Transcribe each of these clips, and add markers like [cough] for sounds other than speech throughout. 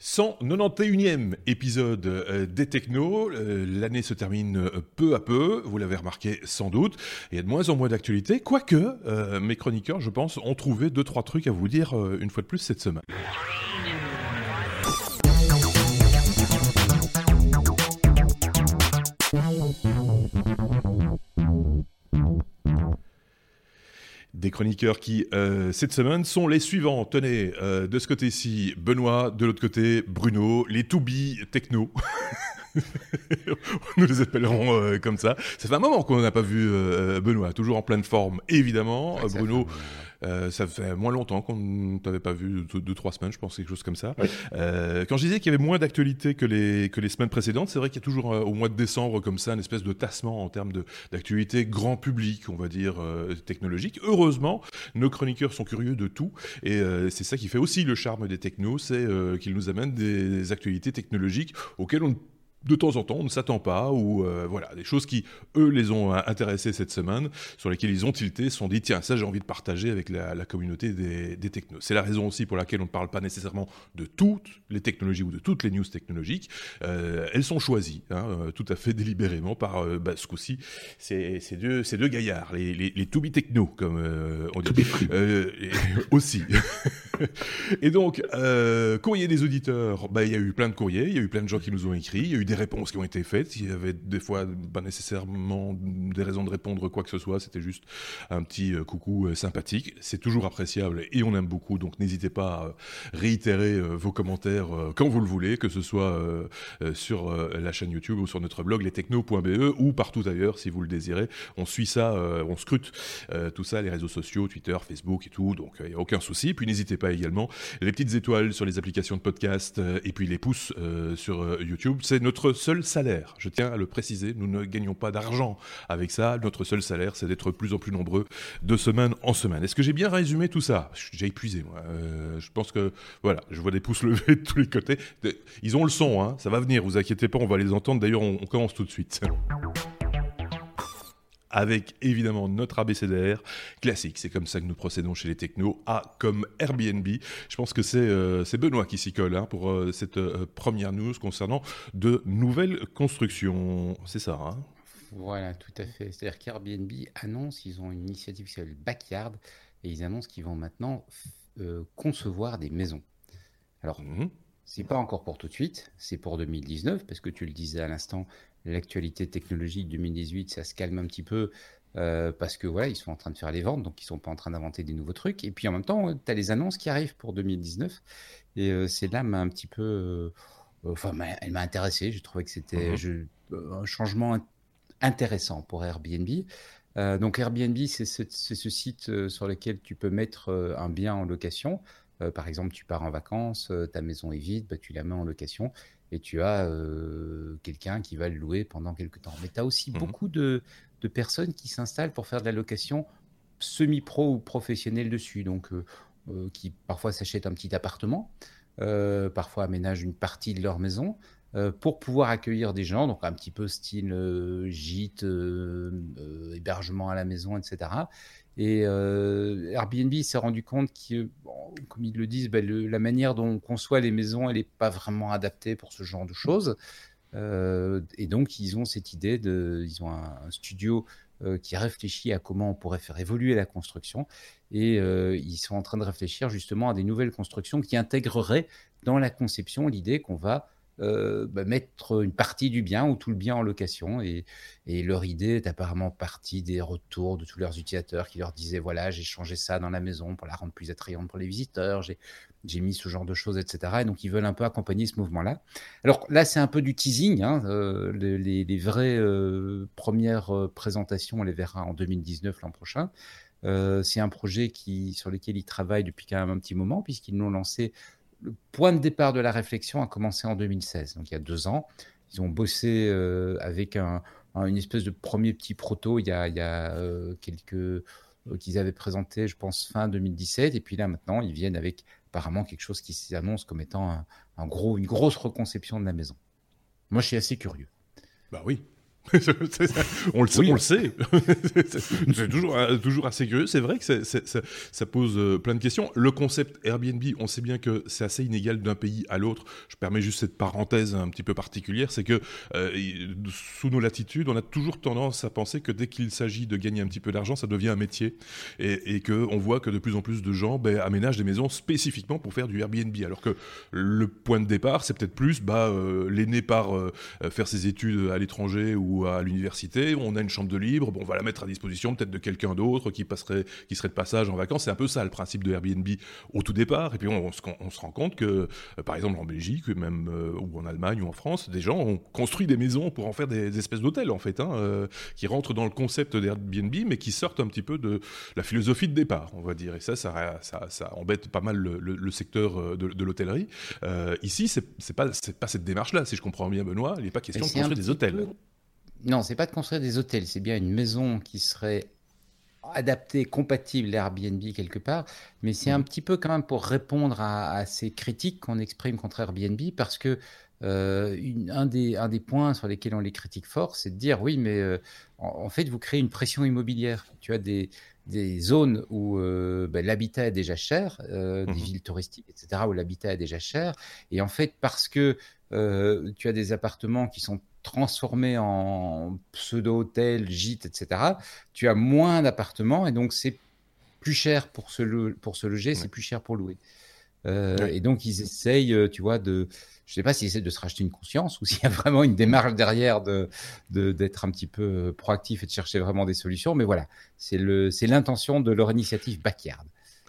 191e épisode euh, des Technos. Euh, l'année se termine euh, peu à peu, vous l'avez remarqué sans doute. Il y a de moins en moins d'actualités, quoique mes chroniqueurs, je pense, ont trouvé deux trois trucs à vous dire une fois de plus cette semaine. Des chroniqueurs qui, euh, cette semaine, sont les suivants. Tenez, euh, de ce côté-ci, Benoît, de l'autre côté, Bruno, les to be techno. [laughs] [laughs] Nous les appellerons euh, comme ça. Ça fait un moment qu'on n'a pas vu Benoît, toujours en pleine forme, évidemment. Bruno. Euh, ça fait moins longtemps qu'on ne t'avait pas vu, deux, trois semaines, je pense, quelque chose comme ça. Euh, quand je disais qu'il y avait moins d'actualité que les, que les semaines précédentes, c'est vrai qu'il y a toujours euh, au mois de décembre comme ça une espèce de tassement en termes d'actualité grand public, on va dire, technologique. Heureusement, nos chroniqueurs sont curieux de tout et c'est ça qui fait aussi le charme des technos, c'est qu'ils nous amènent des actualités technologiques auxquelles on ne de temps en temps, on ne s'attend pas, ou euh, voilà, des choses qui, eux, les ont euh, intéressés cette semaine, sur lesquelles ils ont tilté, se sont dit, tiens, ça j'ai envie de partager avec la, communauté des, technos. C'est la raison aussi pour laquelle on ne parle pas nécessairement de toutes les technologies ou de toutes les news technologiques. Euh, elles sont choisies, hein, tout à fait [laughs] délibérément, par bah, ce coup-ci, ces, deux, deux gaillards, les, les, les to be techno, comme on dit. [laughs] aussi. [laughs] Et donc, courrier des auditeurs, bah, il y a eu plein de courriers, il y a eu plein de gens qui nous ont écrit, il y a eu des réponses qui ont été faites. Il y avait des fois pas nécessairement des raisons de répondre quoi que ce soit. C'était juste un petit euh, coucou euh, sympathique. C'est toujours appréciable et on aime beaucoup. Donc n'hésitez pas à réitérer euh, vos commentaires quand vous le voulez, que ce soit sur la chaîne YouTube ou sur notre blog lestechno.be ou partout ailleurs si vous le désirez. On suit ça, on scrute tout ça, les réseaux sociaux, Twitter, Facebook et tout. Donc il n'y a aucun souci. Puis n'hésitez pas également les petites étoiles sur les applications de podcast et puis les pouces sur YouTube. C'est notre seul salaire. Je tiens à le préciser, nous ne gagnons pas d'argent avec ça. Notre seul salaire, c'est d'être plus en plus nombreux de semaine en semaine. Est-ce que j'ai bien résumé tout ça? J'ai épuisé, moi. Euh, je pense que, voilà, je vois des pouces [laughs] levés de tous les côtés. Ils ont le son, hein. ça va venir, vous inquiétez pas, on va les entendre. D'ailleurs, on commence tout de suite avec évidemment notre ABCDR classique. C'est comme ça que nous procédons chez les technos. A comme Airbnb. Je pense que c'est euh, Benoît qui s'y colle hein, pour euh, cette euh, première news concernant de nouvelles constructions. C'est ça. Hein voilà, tout à fait. C'est-à-dire qu'Airbnb annonce, ils ont une initiative qui s'appelle Backyard, et ils annoncent qu'ils vont maintenant concevoir des maisons. Alors, mmh c'est pas encore pour tout de suite, c'est pour 2019, parce que tu le disais à l'instant, l'actualité technologique 2018, ça se calme un petit peu euh, parce que voilà, ils sont en train de faire les ventes, donc ils sont pas en train d'inventer des nouveaux trucs. Et puis en même temps, tu as les annonces qui arrivent pour 2019. Et euh, c'est là m'a un petit peu, euh, enfin, elle m'a intéressé. J'ai trouvé que c'était mmh un changement intéressant pour Airbnb. donc Airbnb, c'est ce, ce, site sur lequel tu peux mettre un bien en location. par exemple, tu pars en vacances, ta maison est vide, bah, tu la mets en location et tu as quelqu'un qui va le louer pendant quelques temps. Mais tu as aussi mmh beaucoup de, personnes qui s'installent pour faire de la location semi-pro ou professionnelle dessus, donc qui parfois s'achètent un petit appartement, parfois aménagent une partie de leur maison. pour pouvoir accueillir des gens, donc un petit peu style gîte, hébergement à la maison, etc. Et euh, Airbnb s'est rendu compte que, comme ils le disent, ben, la manière dont on conçoit les maisons, elle n'est pas vraiment adaptée pour ce genre de choses. Euh, et donc, ils ont cette idée de. Ils ont un, studio euh, qui réfléchit à comment on pourrait faire évoluer la construction. Et ils sont en train de réfléchir justement à des nouvelles constructions qui intégreraient dans la conception l'idée qu'on va euh, bah, mettre une partie du bien ou tout le bien en location. Et, leur idée est apparemment partie des retours de tous leurs utilisateurs qui leur disaient voilà, j'ai changé ça dans la maison pour la rendre plus attrayante pour les visiteurs, j'ai mis ce genre de choses, etc. Et donc, ils veulent un peu accompagner ce mouvement-là. Alors là, c'est un peu du teasing. Hein, euh, les, vraies euh, premières présentations, on les verra en 2019 l'an prochain. c'est un projet qui, sur lequel ils travaillent depuis quand même un petit moment, puisqu'ils l'ont lancé le point de départ de la réflexion a commencé en 2016, donc il y a deux ans. Ils ont bossé euh, avec un, une espèce de premier petit proto il y a euh, quelques euh, qu'ils avaient présenté, je pense, fin 2017. Et puis là, maintenant, ils viennent avec apparemment quelque chose qui s'annonce comme étant un, gros, une grosse reconception de la maison. Moi, je suis assez curieux. Bah oui. [laughs] on le sait, on le sait. [laughs] c'est toujours, euh, toujours assez curieux. C'est vrai que ça, pose euh, plein de questions. Le concept Airbnb, on sait bien que c'est assez inégal d'un pays à l'autre. Je permets juste cette parenthèse un petit peu particulière, c'est que euh, sous nos latitudes, on a toujours tendance à penser que dès qu'il s'agit de gagner un petit peu d'argent, ça devient un métier, et, et que on voit que de plus en plus de gens ben, aménagent des maisons spécifiquement pour faire du Airbnb, alors que le point de départ, c'est peut-être plus bah, l'aîné part faire ses études à l'étranger ou à l'université, on a une chambre de libre, bon, on va la mettre à disposition peut-être de quelqu'un d'autre qui passerait, qui serait de passage en vacances. C'est un peu ça le principe de Airbnb au tout départ. Et puis on, se rend compte que, euh, par exemple en Belgique, même euh, ou en Allemagne ou en France, des gens ont construit des maisons pour en faire des, espèces d'hôtels en fait, hein, euh, qui rentrent dans le concept d'Airbnb, mais qui sortent un petit peu de la philosophie de départ, on va dire. Et ça, ça, ça, embête pas mal le, secteur de, l'hôtellerie. ici, c'est pas, pas cette démarche-là, si je comprends bien, Benoît. Il n'est pas question de construire des hôtels. Non, c'est pas de construire des hôtels, c'est bien une maison qui serait adaptée, compatible à Airbnb quelque part, mais c'est un mmh. petit peu quand même pour répondre à, ces critiques qu'on exprime contre Airbnb, parce que euh, un, des, un des points sur lesquels on les critique fort, c'est de dire oui, mais euh, en, fait, vous créez une pression immobilière. Tu as des, des zones où euh, ben, l'habitat est déjà cher, des mmh villes touristiques, etc., où l'habitat est déjà cher, et en fait, parce que tu as des appartements qui sont transformé en pseudo-hôtel, gîte, etc., tu as moins d'appartements et donc c'est plus cher pour se, pour se loger, c'est plus cher pour louer. Euh, et donc ils essayent, euh, tu vois, de, je sais pas s'ils essaient de se racheter une conscience ou [laughs] s'il y a vraiment une démarche derrière de d'être un petit peu euh, proactif et de chercher vraiment des solutions. Mais voilà, c'est l'intention de leur initiative Backyard.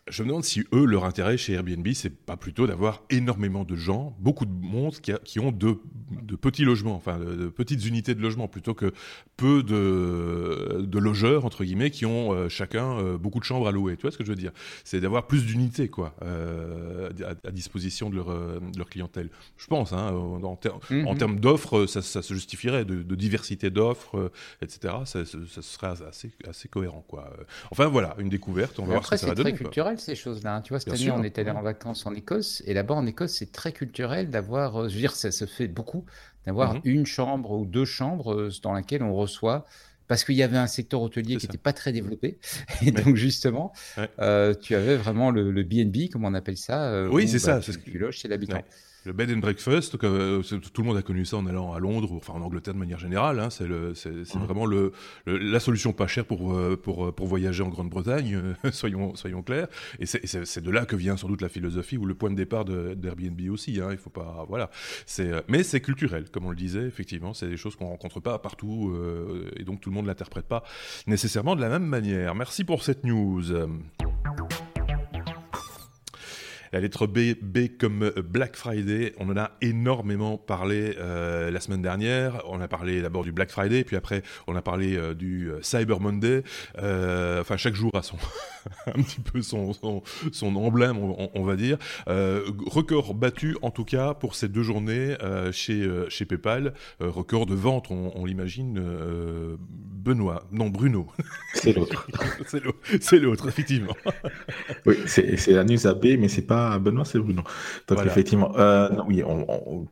Je me demande si eux, leur intérêt chez Airbnb, c'est pas plutôt d'avoir énormément de gens, beaucoup de monde qui, qui ont de, de, petits logements, enfin de, petites unités de logement, plutôt que peu de, de logeurs, entre guillemets, qui ont euh, chacun euh, beaucoup de chambres à louer. Tu vois ce que je veux dire? C'est d'avoir plus d'unités, quoi, euh, à, disposition de leur, leur, clientèle. Je pense, hein, en, mm-hmm. en termes d'offres, ça, ça, se justifierait, de, diversité d'offres, etc. Ça, ça, serait assez, assez cohérent, quoi. Enfin, voilà, une découverte, on va voir ce que ça va donner ces choses-là. Hein. Tu vois, cette année, on est allé en vacances en Écosse, et là-bas, en Écosse, c'est très culturel d'avoir, euh, je veux dire, ça se fait beaucoup, d'avoir mhm. une chambre ou deux chambres euh, dans laquelle on reçoit parce qu'il y avait un secteur hôtelier qui n'était pas très développé. [laughs] Et donc, justement, euh, tu avais vraiment le, le, BNB, comme on appelle ça. oui, c'est bah, ça. C'est ce que tu loges chez l'habitant. Le bed and breakfast, euh, tout le monde a connu ça en allant à Londres, enfin en Angleterre de manière générale. Hein, c'est mmh. vraiment le, la solution pas chère pour, euh, pour, euh, pour voyager en Grande-Bretagne, [laughs] soyons, soyons clairs. Et c'est de là que vient sans doute la philosophie ou le point de départ d'Airbnb aussi. Hein, il faut pas, voilà. Mais c'est culturel, comme on le disait, effectivement. C'est des choses qu'on rencontre pas partout et donc tout le monde l'interprète pas nécessairement de la même manière. Merci pour cette news. La lettre B, B comme euh, Black Friday, on en a énormément parlé euh, la semaine dernière. On a parlé d'abord du Black Friday, puis après on a parlé euh, du Cyber Monday. enfin, chaque jour a son [laughs] [laughs] un petit peu son, son, emblème, on, va dire. record battu en tout cas pour ces deux journées chez, chez PayPal. record de vente, on, l'imagine. Benoît, non Bruno. C'est l'autre. [laughs] c'est l'autre, effectivement. [laughs] oui, c'est la news AB, mais c'est pas Benoît, c'est Bruno. Donc effectivement, euh, oui,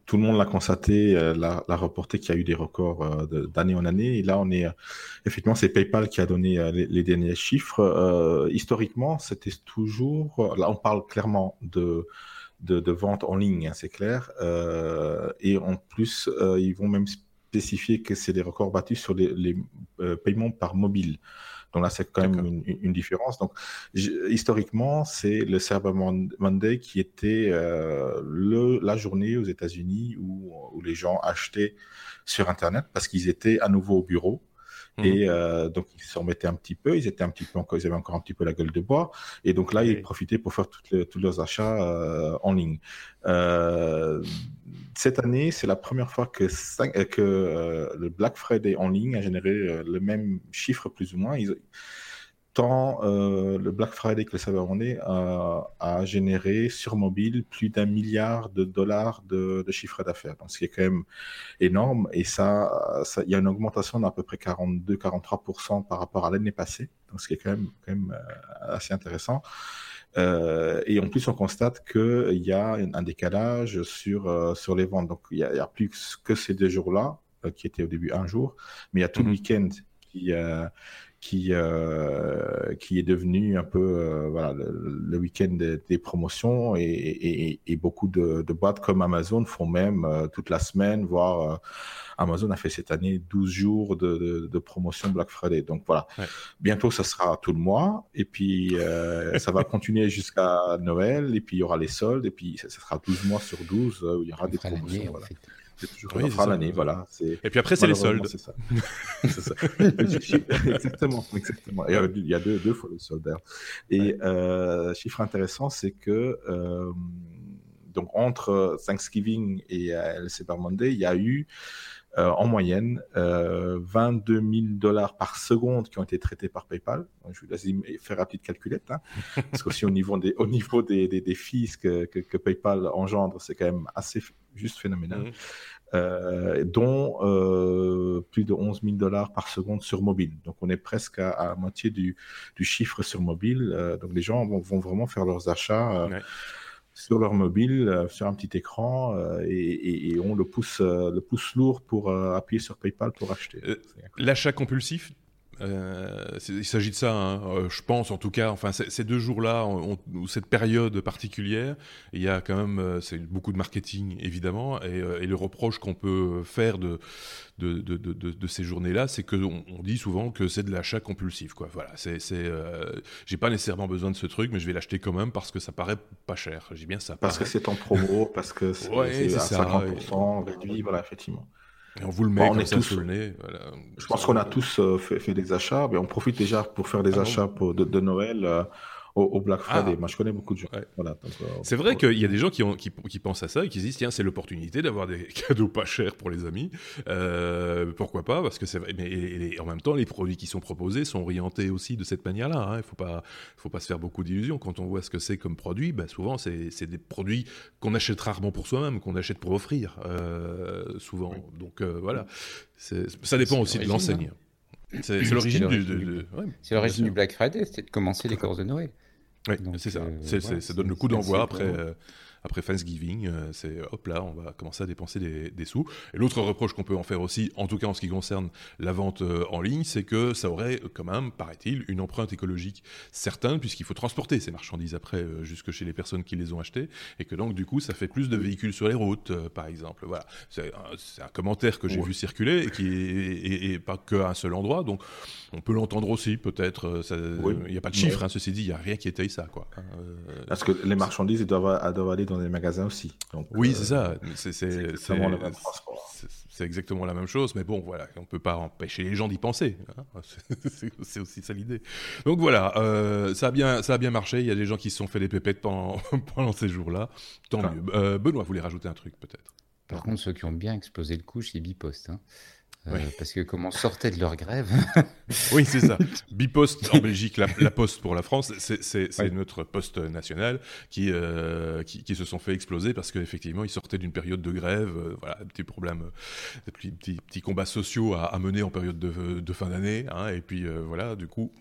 tout le monde l'a constaté, euh, l'a, reporté qu'il y a eu des records euh, d'année en année. Et là, on est effectivement, c'est PayPal qui a donné les, derniers chiffres. Historiquement, c'était toujours, là, on parle clairement de de, vente en ligne, hein, c'est clair. et en plus, ils vont même spécifier que c'est des records battus sur les paiements par mobile. Donc là, c'est quand même une, différence. Donc, historiquement, c'est le Cyber Monday qui était euh, le, la journée aux États-Unis où, où les gens achetaient sur Internet parce qu'ils étaient à nouveau au bureau. Mmh. Et euh, donc, ils se remettaient un petit peu, ils étaient un petit peu encore, ils avaient encore un petit peu la gueule de bois. Et donc là, ils profitaient pour faire tous leurs achats euh, en ligne. Euh, cette année, c'est la première fois que, que le Black Friday en ligne a généré le même chiffre, plus ou moins. Ils, tant euh, le Black Friday que le Cyber Monday a, généré sur mobile plus d'un milliard de dollars de, chiffre d'affaires, donc ce qui est quand même énorme. Et ça, il y a une augmentation d'à peu près 42-43% par rapport à l'année passée, donc ce qui est quand même, quand même euh, assez intéressant. Euh, et en plus, on constate qu'il y a un décalage sur, sur les ventes. Donc, il n'y a, a, plus que ces deux jours-là qui était au début un jour, mais il y a tout le mhm. week-end qui, qui, qui est devenu un peu voilà, le, week-end des, promotions et, et, beaucoup de, de, boîtes comme Amazon font même toute la semaine, voire Amazon a fait cette année 12 jours de, promotion Black Friday. Donc voilà, bientôt ça sera tout le mois et puis euh, ça va [laughs] continuer jusqu'à Noël et puis il y aura les soldes et puis ça, sera 12 mois sur 12 euh, où il y aura des promotions. Voilà. Oui, l'année, voilà. Et puis après, c'est les soldes. C'est ça. [laughs] ça. [laughs] exactement, exactement. il y a deux, deux fois les soldes. Et euh, chiffre intéressant, c'est que euh, donc entre Thanksgiving et le Cyber Monday, il y a eu euh, en moyenne euh, 22 000 dollars par seconde qui ont été traités par PayPal. je vais faire la petite calculette, hein, [laughs] parce qu'aussi au niveau des, au niveau des, des, des fees que, que, PayPal engendre, c'est quand même assez juste phénoménal. Mmh. Euh, dont euh, plus de 11 000 dollars par seconde sur mobile. Donc on est presque à, à moitié du, du, chiffre sur mobile. Euh, donc les gens vont, vont, vraiment faire leurs achats. Ouais sur leur mobile, euh, sur un petit écran, euh, et, et, on le pouce, euh, le pouce lourd pour appuyer sur PayPal pour acheter. L'achat compulsif, euh, il s'agit de ça, hein. euh, je pense en tout cas. Enfin, ces deux jours-là, ou cette période particulière, il y a quand même euh, c'est beaucoup de marketing évidemment, et, et le reproche qu'on peut faire de de, de, de, de ces journées-là, c'est qu'on on dit souvent que c'est de l'achat compulsif. Quoi. Voilà, c'est, j'ai pas nécessairement besoin de ce truc, mais je vais l'acheter quand même parce que ça paraît pas cher. J'ai bien ça. Parce que c'est en promo, parce que [laughs] c'est, à 50% réduit, voilà, effectivement. Et on vous le met on est tous, sous le nez. Je pense qu'on a tous euh, fait, des achats, mais on profite déjà pour faire des ah achats pour, de, de, Noël. Au, Black Friday. Ah. Moi, je connais beaucoup de gens. Voilà, euh, c'est vrai qu'il y a des gens qui, ont, qui, qui, pensent à ça et qui se disent tiens, c'est l'opportunité d'avoir des [laughs] cadeaux pas chers pour les amis. Euh, pourquoi pas Parce que c'est vrai. Mais en même temps, les produits qui sont proposés sont orientés aussi de cette manière-là. Hein. Il ne faut pas, faut pas se faire beaucoup d'illusions. Quand on voit ce que c'est comme produit, bah, souvent, c'est des produits qu'on achète rarement pour soi-même, qu'on achète pour offrir, euh, souvent. Donc voilà. Ça dépend aussi de l'enseigne. Hein. [clears throat] C'est l'origine du, de, c'est l'origine du Black Friday, c'était de commencer les courses de Noël. Oui, c'est ça. Euh, ça donne le coup d'envoi après, euh, après Thanksgiving, euh, c'est hop là, on va commencer à dépenser des, sous. Et l'autre reproche qu'on peut en faire aussi, en tout cas en ce qui concerne la vente euh, en ligne, c'est que ça aurait quand même, paraît-il, une empreinte écologique certaine, puisqu'il faut transporter ces marchandises après euh, jusque chez les personnes qui les ont achetées, et que donc du coup ça fait plus de véhicules sur les routes, par exemple. Voilà, c'est un, commentaire que j'ai vu circuler et qui est, pas qu'à un seul endroit, donc on peut l'entendre aussi peut-être. Il n'y a pas de chiffre, hein, ceci dit, il n'y a rien qui étaye ça, quoi. Parce que les marchandises, elles doivent, elles doivent aller dans les magasins aussi. oui, c'est ça. C'est exactement la même chose, mais bon, voilà, on ne peut pas empêcher les gens d'y penser. Hein. [laughs] c'est aussi ça l'idée. Donc voilà, euh, ça, a bien, ça a bien marché. Il y a des gens qui se sont fait des pépettes pendant, [laughs] pendant ces jours-là. Tant mieux. Euh, Benoît, vous voulez rajouter un truc peut-être? Par contre, ceux qui ont bien explosé le coup, c'est Bipost. Hein. Euh, parce que comme on sortait de leur grève. [laughs] oui, c'est ça. [laughs] Bipost en Belgique, la, Poste pour la France, c'est notre poste national qui, euh, qui, qui, se sont fait exploser parce qu'effectivement, ils sortaient d'une période de grève. Euh, voilà, petit problème, des petits, petits, petits, combats sociaux à, à, mener en période de, de fin d'année. Hein, et puis voilà, du coup,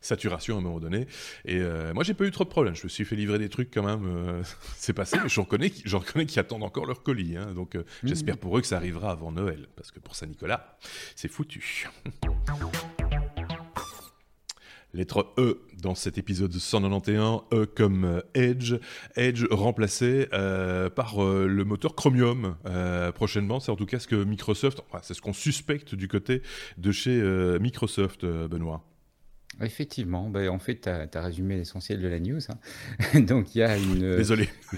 saturation à un moment donné. Et moi, j'ai pas eu trop de problèmes. Je me suis fait livrer des trucs quand même. [laughs] c'est passé, mais je reconnais, je reconnais qu'ils attendent encore leur colis. Hein, donc mmh. j'espère pour eux que ça arrivera avant Noël. Parce que pour Saint-Nicolas, c'est foutu. Lettre E dans cet épisode 191, E comme euh, Edge. Edge remplacé euh, par euh, le moteur Chromium prochainement. C'est en tout cas ce que Microsoft, enfin, c'est ce qu'on suspecte du côté de chez Microsoft, Benoît. Effectivement, ben, en fait, tu as, résumé l'essentiel de la news. Hein. [laughs] Donc, il y a une,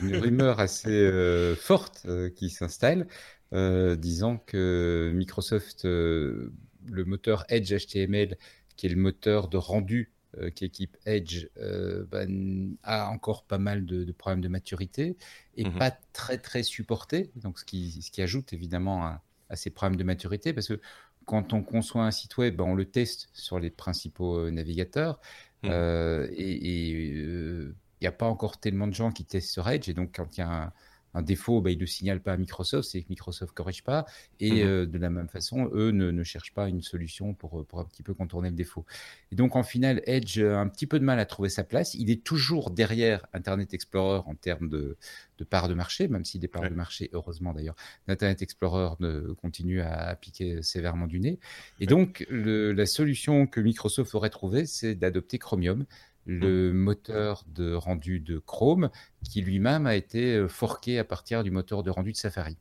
une rumeur assez forte qui s'installe euh, disant que Microsoft, euh, le moteur Edge HTML, qui est le moteur de rendu euh, qui équipe Edge, ben, a encore pas mal de, problèmes de maturité et mhm. pas très très supporté. Donc, ce qui, ce qui ajoute évidemment à, ces problèmes de maturité, parce que quand on conçoit un site web, ben, on le teste sur les principaux navigateurs mhm. et il n'y a pas encore tellement de gens qui testent sur Edge. Et donc, quand il y a un, un défaut, bah, ils ne le signalent pas à Microsoft, c'est que Microsoft ne corrige pas. Et mmh de la même façon, eux ne, ne, cherchent pas une solution pour, pour un petit peu contourner le défaut. Et donc, en final, Edge a un petit peu de mal à trouver sa place. Il est toujours derrière Internet Explorer en termes de, de part de marché, même si des parts de marché, heureusement d'ailleurs, d'Internet Explorer ne, continue à, piquer sévèrement du nez. Et donc, le, la solution que Microsoft aurait trouvée, c'est d'adopter Chromium le moteur de rendu de Chrome, qui lui-même a été euh, forqué à partir du moteur de rendu de Safari.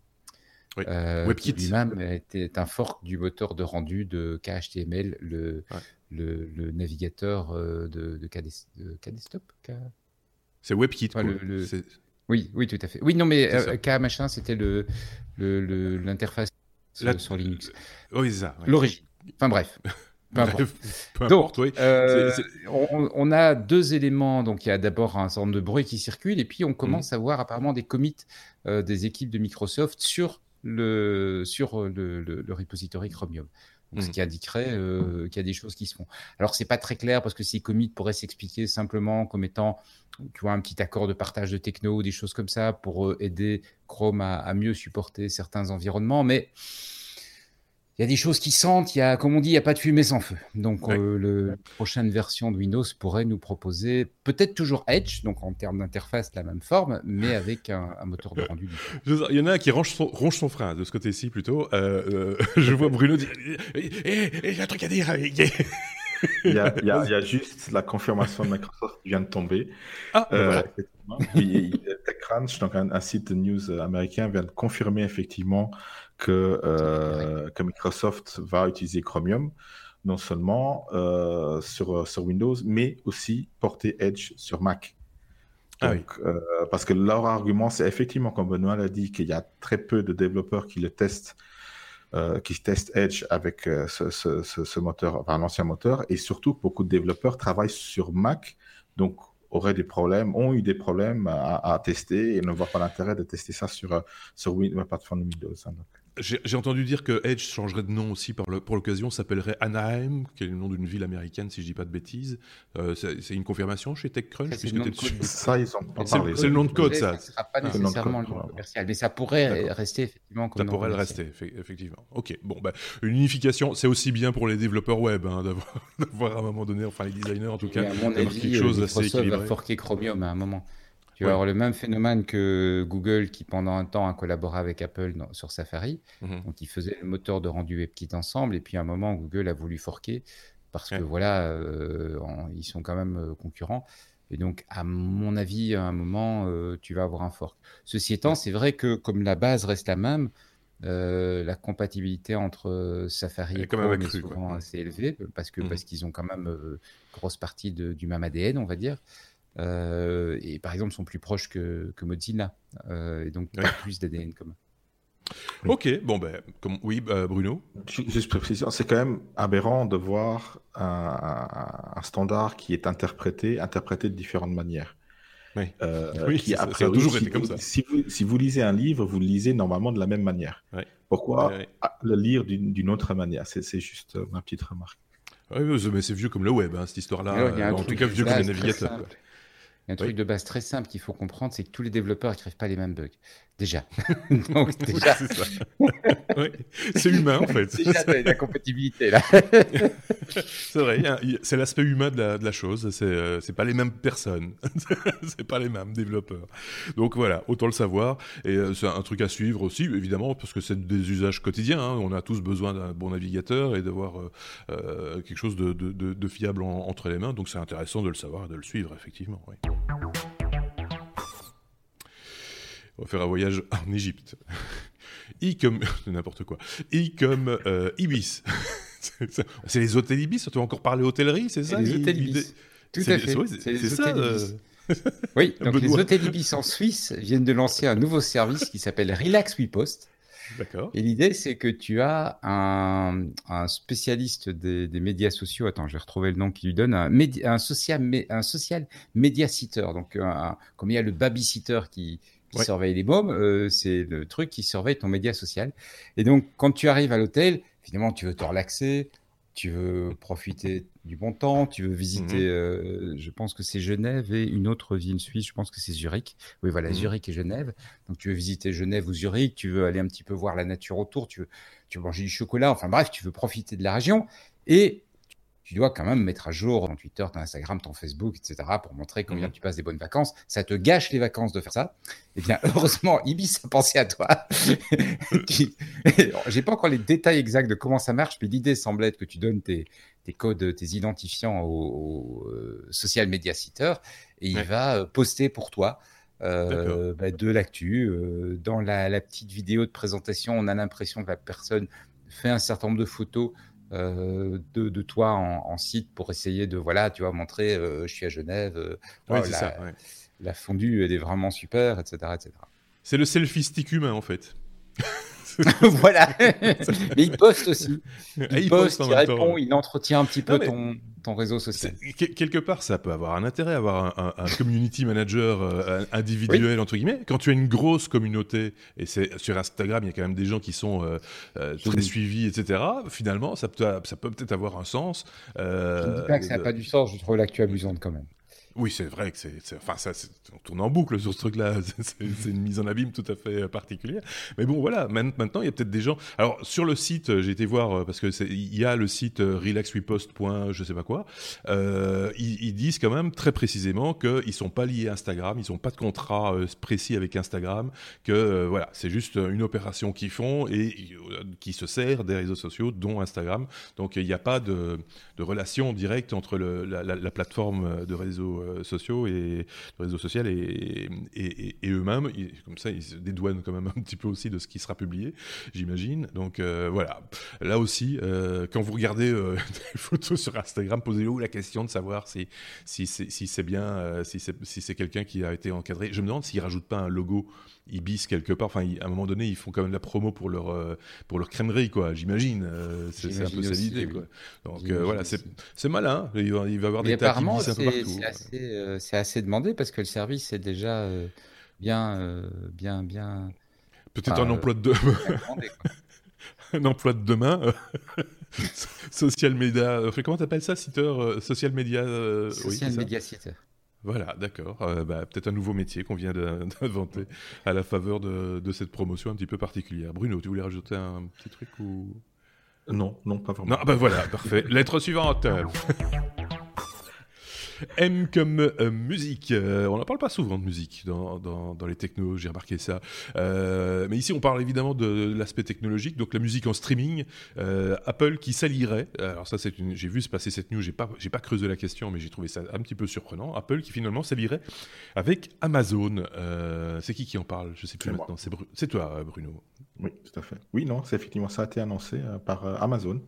Euh, WebKit. Lui-même était un fork du moteur de rendu de KHTML, le, le, navigateur euh, de, de, KDesktop. C'est WebKit. Oui, oui, tout à fait. Oui, non, mais K machin, c'était l'interface sur Linux. Oui, c'est ça. L'origine. Enfin bref. [laughs] [laughs] Donc, euh, on, a deux éléments. Donc, il y a d'abord un certain nombre de bruits qui circulent, et puis on commence mhm. à voir apparemment des commits euh, des équipes de Microsoft sur le, sur le, le, repository Chromium. Ce mhm. qui indiquerait euh, qu'il y a des choses qui se font. Alors, c'est pas très clair parce que ces commits pourraient s'expliquer simplement comme étant, tu vois, un petit accord de partage de techno ou des choses comme ça pour aider Chrome à, à mieux supporter certains environnements. Mais il y a des choses qui sentent, il y a, comme on dit, il n'y a pas de fumée sans feu. Donc, euh, la prochaine version de Windows pourrait nous proposer peut-être toujours Edge, donc en termes d'interface, la même forme, mais avec un, moteur de rendu différent. Il y en a un qui ronge son, ronge son frein, de ce côté-ci plutôt. Euh, euh, [laughs] je vois Bruno dire eh, eh, eh, J'ai un truc à dire. il, y a, [laughs] il, y a, juste la confirmation de Microsoft qui vient de tomber. Ah, ben TechCrunch, donc un, un, site de news américain, vient de confirmer effectivement que, euh, que Microsoft va utiliser Chromium, non seulement euh, sur, sur Windows, mais aussi porter Edge sur Mac. Ah euh, parce que leur argument, c'est effectivement, comme Benoît l'a dit, qu'il y a très peu de développeurs qui le testent, qui testent Edge avec ce, ce, ce, moteur, enfin, l'ancien moteur, et surtout, beaucoup de développeurs travaillent sur Mac, donc auraient des problèmes, ont eu des problèmes à, tester et ne voient pas l'intérêt de tester ça sur, sur Windows, plateforme Windows. Hein, j'ai entendu dire que Edge changerait de nom aussi pour l'occasion, s'appellerait Anaheim, qui est le nom d'une ville américaine, si je dis pas de bêtises. Euh, c'est une confirmation chez TechCrunch C'est le nom de code, ça. ne sera pas nécessairement le nom commercial, mais ça pourrait rester effectivement comme Ça pourrait le rester, effectivement. Ok, bon, bah, une unification, c'est aussi bien pour les développeurs web, hein, d'avoir [laughs] à un moment donné, enfin les designers en tout cas, à mon avis, quelque chose d'assez équilibré. va forquer Chromium à un moment. Tu vas avoir le même phénomène que Google qui pendant un temps a collaboré avec Apple sur Safari. Mhm. Donc ils faisaient le moteur de rendu WebKit ensemble et puis à un moment Google a voulu forquer parce que voilà, euh, ils sont quand même euh, concurrents. Et donc, à mon avis, à un moment, euh, tu vas avoir un fork. Ceci étant, c'est vrai que comme la base reste la même, la compatibilité entre Safari et Chrome est souvent assez élevée parce que mhm. parce qu'ils ont quand même grosse partie du même ADN, on va dire. Euh, et par exemple sont plus proches que, que Mozilla, euh, et donc plus d'ADN commun. Ok, bon ben, comme, oui, bah, Bruno. Juste précision, c'est quand même aberrant de voir un, standard qui est interprété, interprété de différentes manières. Oui, euh, qui, ça, a toujours été comme ça. Si vous, si vous, lisez un livre, vous le lisez normalement de la même manière. Pourquoi le lire d'une autre manière? C'est juste ma petite remarque. Oui, mais c'est vieux comme le web, hein, cette histoire-là. en tout cas, vieux comme les navigateurs un truc de base très simple qu'il faut comprendre, c'est que tous les développeurs n'écrivent pas les mêmes bugs. Déjà. [laughs] Donc, déjà. c'est humain, en fait. [laughs] déjà, la compatibilité, là. [laughs] c'est vrai, c'est l'aspect humain de la, de la chose. C'est euh, pas les mêmes personnes. c'est pas les mêmes développeurs. Donc voilà, autant le savoir. Et euh, c'est un truc à suivre aussi, évidemment, parce que c'est des usages quotidiens. Hein. On a tous besoin d'un bon navigateur et d'avoir euh, quelque chose de, de, de fiable entre les mains. Donc c'est intéressant de le savoir et de le suivre, effectivement. Oui. On va faire un voyage en Égypte. [laughs] I comme [laughs] n'importe quoi. I comme euh, Ibis. [laughs] c'est les hôtels Ibis. Tu vas encore parler hôtellerie, c'est ça Les hôtels Ibis. Tout à fait. C'est ça. Euh. oui, donc les hôtels Ibis en Suisse viennent de lancer un nouveau service qui s'appelle Relax We Post. D'accord. Et l'idée, c'est que tu as un, spécialiste des, médias sociaux. Attends, je vais retrouver le nom qui lui donne un, un social, un social media sitter. Donc, comme il y a le babysitter qui, qui surveille les mômes, euh, c'est le truc qui surveille ton média social. Et donc, quand tu arrives à l'hôtel, finalement, tu veux te relaxer, tu veux profiter du bon temps, tu veux visiter, mmh euh, je pense que c'est Genève et une autre ville suisse, je pense que c'est Zurich. Oui, voilà, mmh Zurich et Genève. Donc tu veux visiter Genève ou Zurich, tu veux aller un petit peu voir la nature autour, tu veux, tu veux manger du chocolat, enfin bref, tu veux profiter de la région. Et tu dois quand même mettre à jour ton Twitter, ton Instagram, ton Facebook, etc. pour montrer combien mmh tu passes des bonnes vacances. Ça te gâche les vacances de faire ça. Eh bien, heureusement, [laughs] Ibis a pensé à toi. [laughs] [laughs] J'ai pas encore les détails exacts de comment ça marche, mais l'idée semble être que tu donnes tes, codes, tes identifiants au, euh, social media sitter et il va euh, poster pour toi. Euh, bah, de l'actu. dans la, petite vidéo de présentation, on a l'impression que la personne fait un certain nombre de photos euh, de, toi en, site pour essayer de voilà tu vois montrer euh, je suis à Genève euh, la, ça, la, fondue elle est vraiment super etc etc c'est le selfie stick humain en fait [laughs] voilà. [laughs] Mais il poste aussi. [laughs] Il, poste, il répond, il entretient un petit peu ton, ton, réseau social. Quelque part, ça peut avoir un intérêt, avoir un, community manager euh, individuel, entre guillemets. Quand tu as une grosse communauté, et c'est sur Instagram, il y a quand même des gens qui sont euh, euh, très suivis, etc. Finalement, ça peut, ça peut peut-être avoir un sens. je ne dis pas que ça n'a pas du sens, je trouve l'actu amusante quand même. Oui, c'est vrai que c'est, enfin, ça, on tourne en boucle sur ce truc-là. [laughs] C'est une mise en abîme tout à fait particulière. Mais bon, voilà. Maintenant, il y a peut-être des gens. Alors, sur le site, euh, j'ai été voir euh, parce que il y a le site euh, relaxwepost. je sais pas quoi. ils, disent quand même très précisément qu'ils sont pas liés à Instagram, ils ont pas de contrat précis avec Instagram. Que voilà, c'est juste une opération qu'ils font et qui se sert des réseaux sociaux, dont Instagram. Donc, il n'y a pas de, relation directe entre la, la, plateforme de réseaux euh, sociaux et réseaux sociaux et, et, eux-mêmes. Comme ça, ils se dédouanent quand même un petit peu aussi de ce qui sera publié, j'imagine. Donc euh, voilà. Là aussi, euh, quand vous regardez [laughs] des photos sur Instagram, posez-vous la question de savoir si, si c'est bien, si c'est quelqu'un qui a été encadré. Je me demande s'ils rajoutent pas un logo Ibis quelque part. Enfin, à un moment donné, ils font quand même la promo pour leur euh, pour leur crèmerie, quoi. J'imagine. Euh, c'est un peu ça l'idée, quoi. Donc euh, voilà, c'est malin. Il va, va avoir des apparemment, un peu partout. C'est assez, demandé parce que le service est déjà bien bien bien. Peut-être [laughs] un emploi de demain. un emploi de demain. social media. Comment t'appelles ça, sitter Social media. social media sitter. Voilà, d'accord. Euh, bah, peut-être un nouveau métier qu'on vient [laughs] d'inventer à la faveur de, de, cette promotion un petit peu particulière. Bruno, tu voulais rajouter un petit truc ou? Non, non, pas vraiment. Non, bah voilà, parfait. Lettre suivante. M comme euh, musique. Euh, on n'en parle pas souvent de musique dans, dans, dans les technos, j'ai remarqué ça. Euh, mais ici, on parle évidemment de, l'aspect technologique, donc la musique en streaming. Apple qui s'allierait. Alors ça, c'est une. J'ai vu se passer cette news. J'ai pas, j'ai pas creusé la question, mais j'ai trouvé ça un petit peu surprenant. Apple qui finalement s'allierait avec Amazon. c'est qui qui en parle? Je sais plus maintenant. C'est, toi, Bruno. Oui, tout à fait. Oui, non, c'est effectivement ça a été annoncé par Amazon.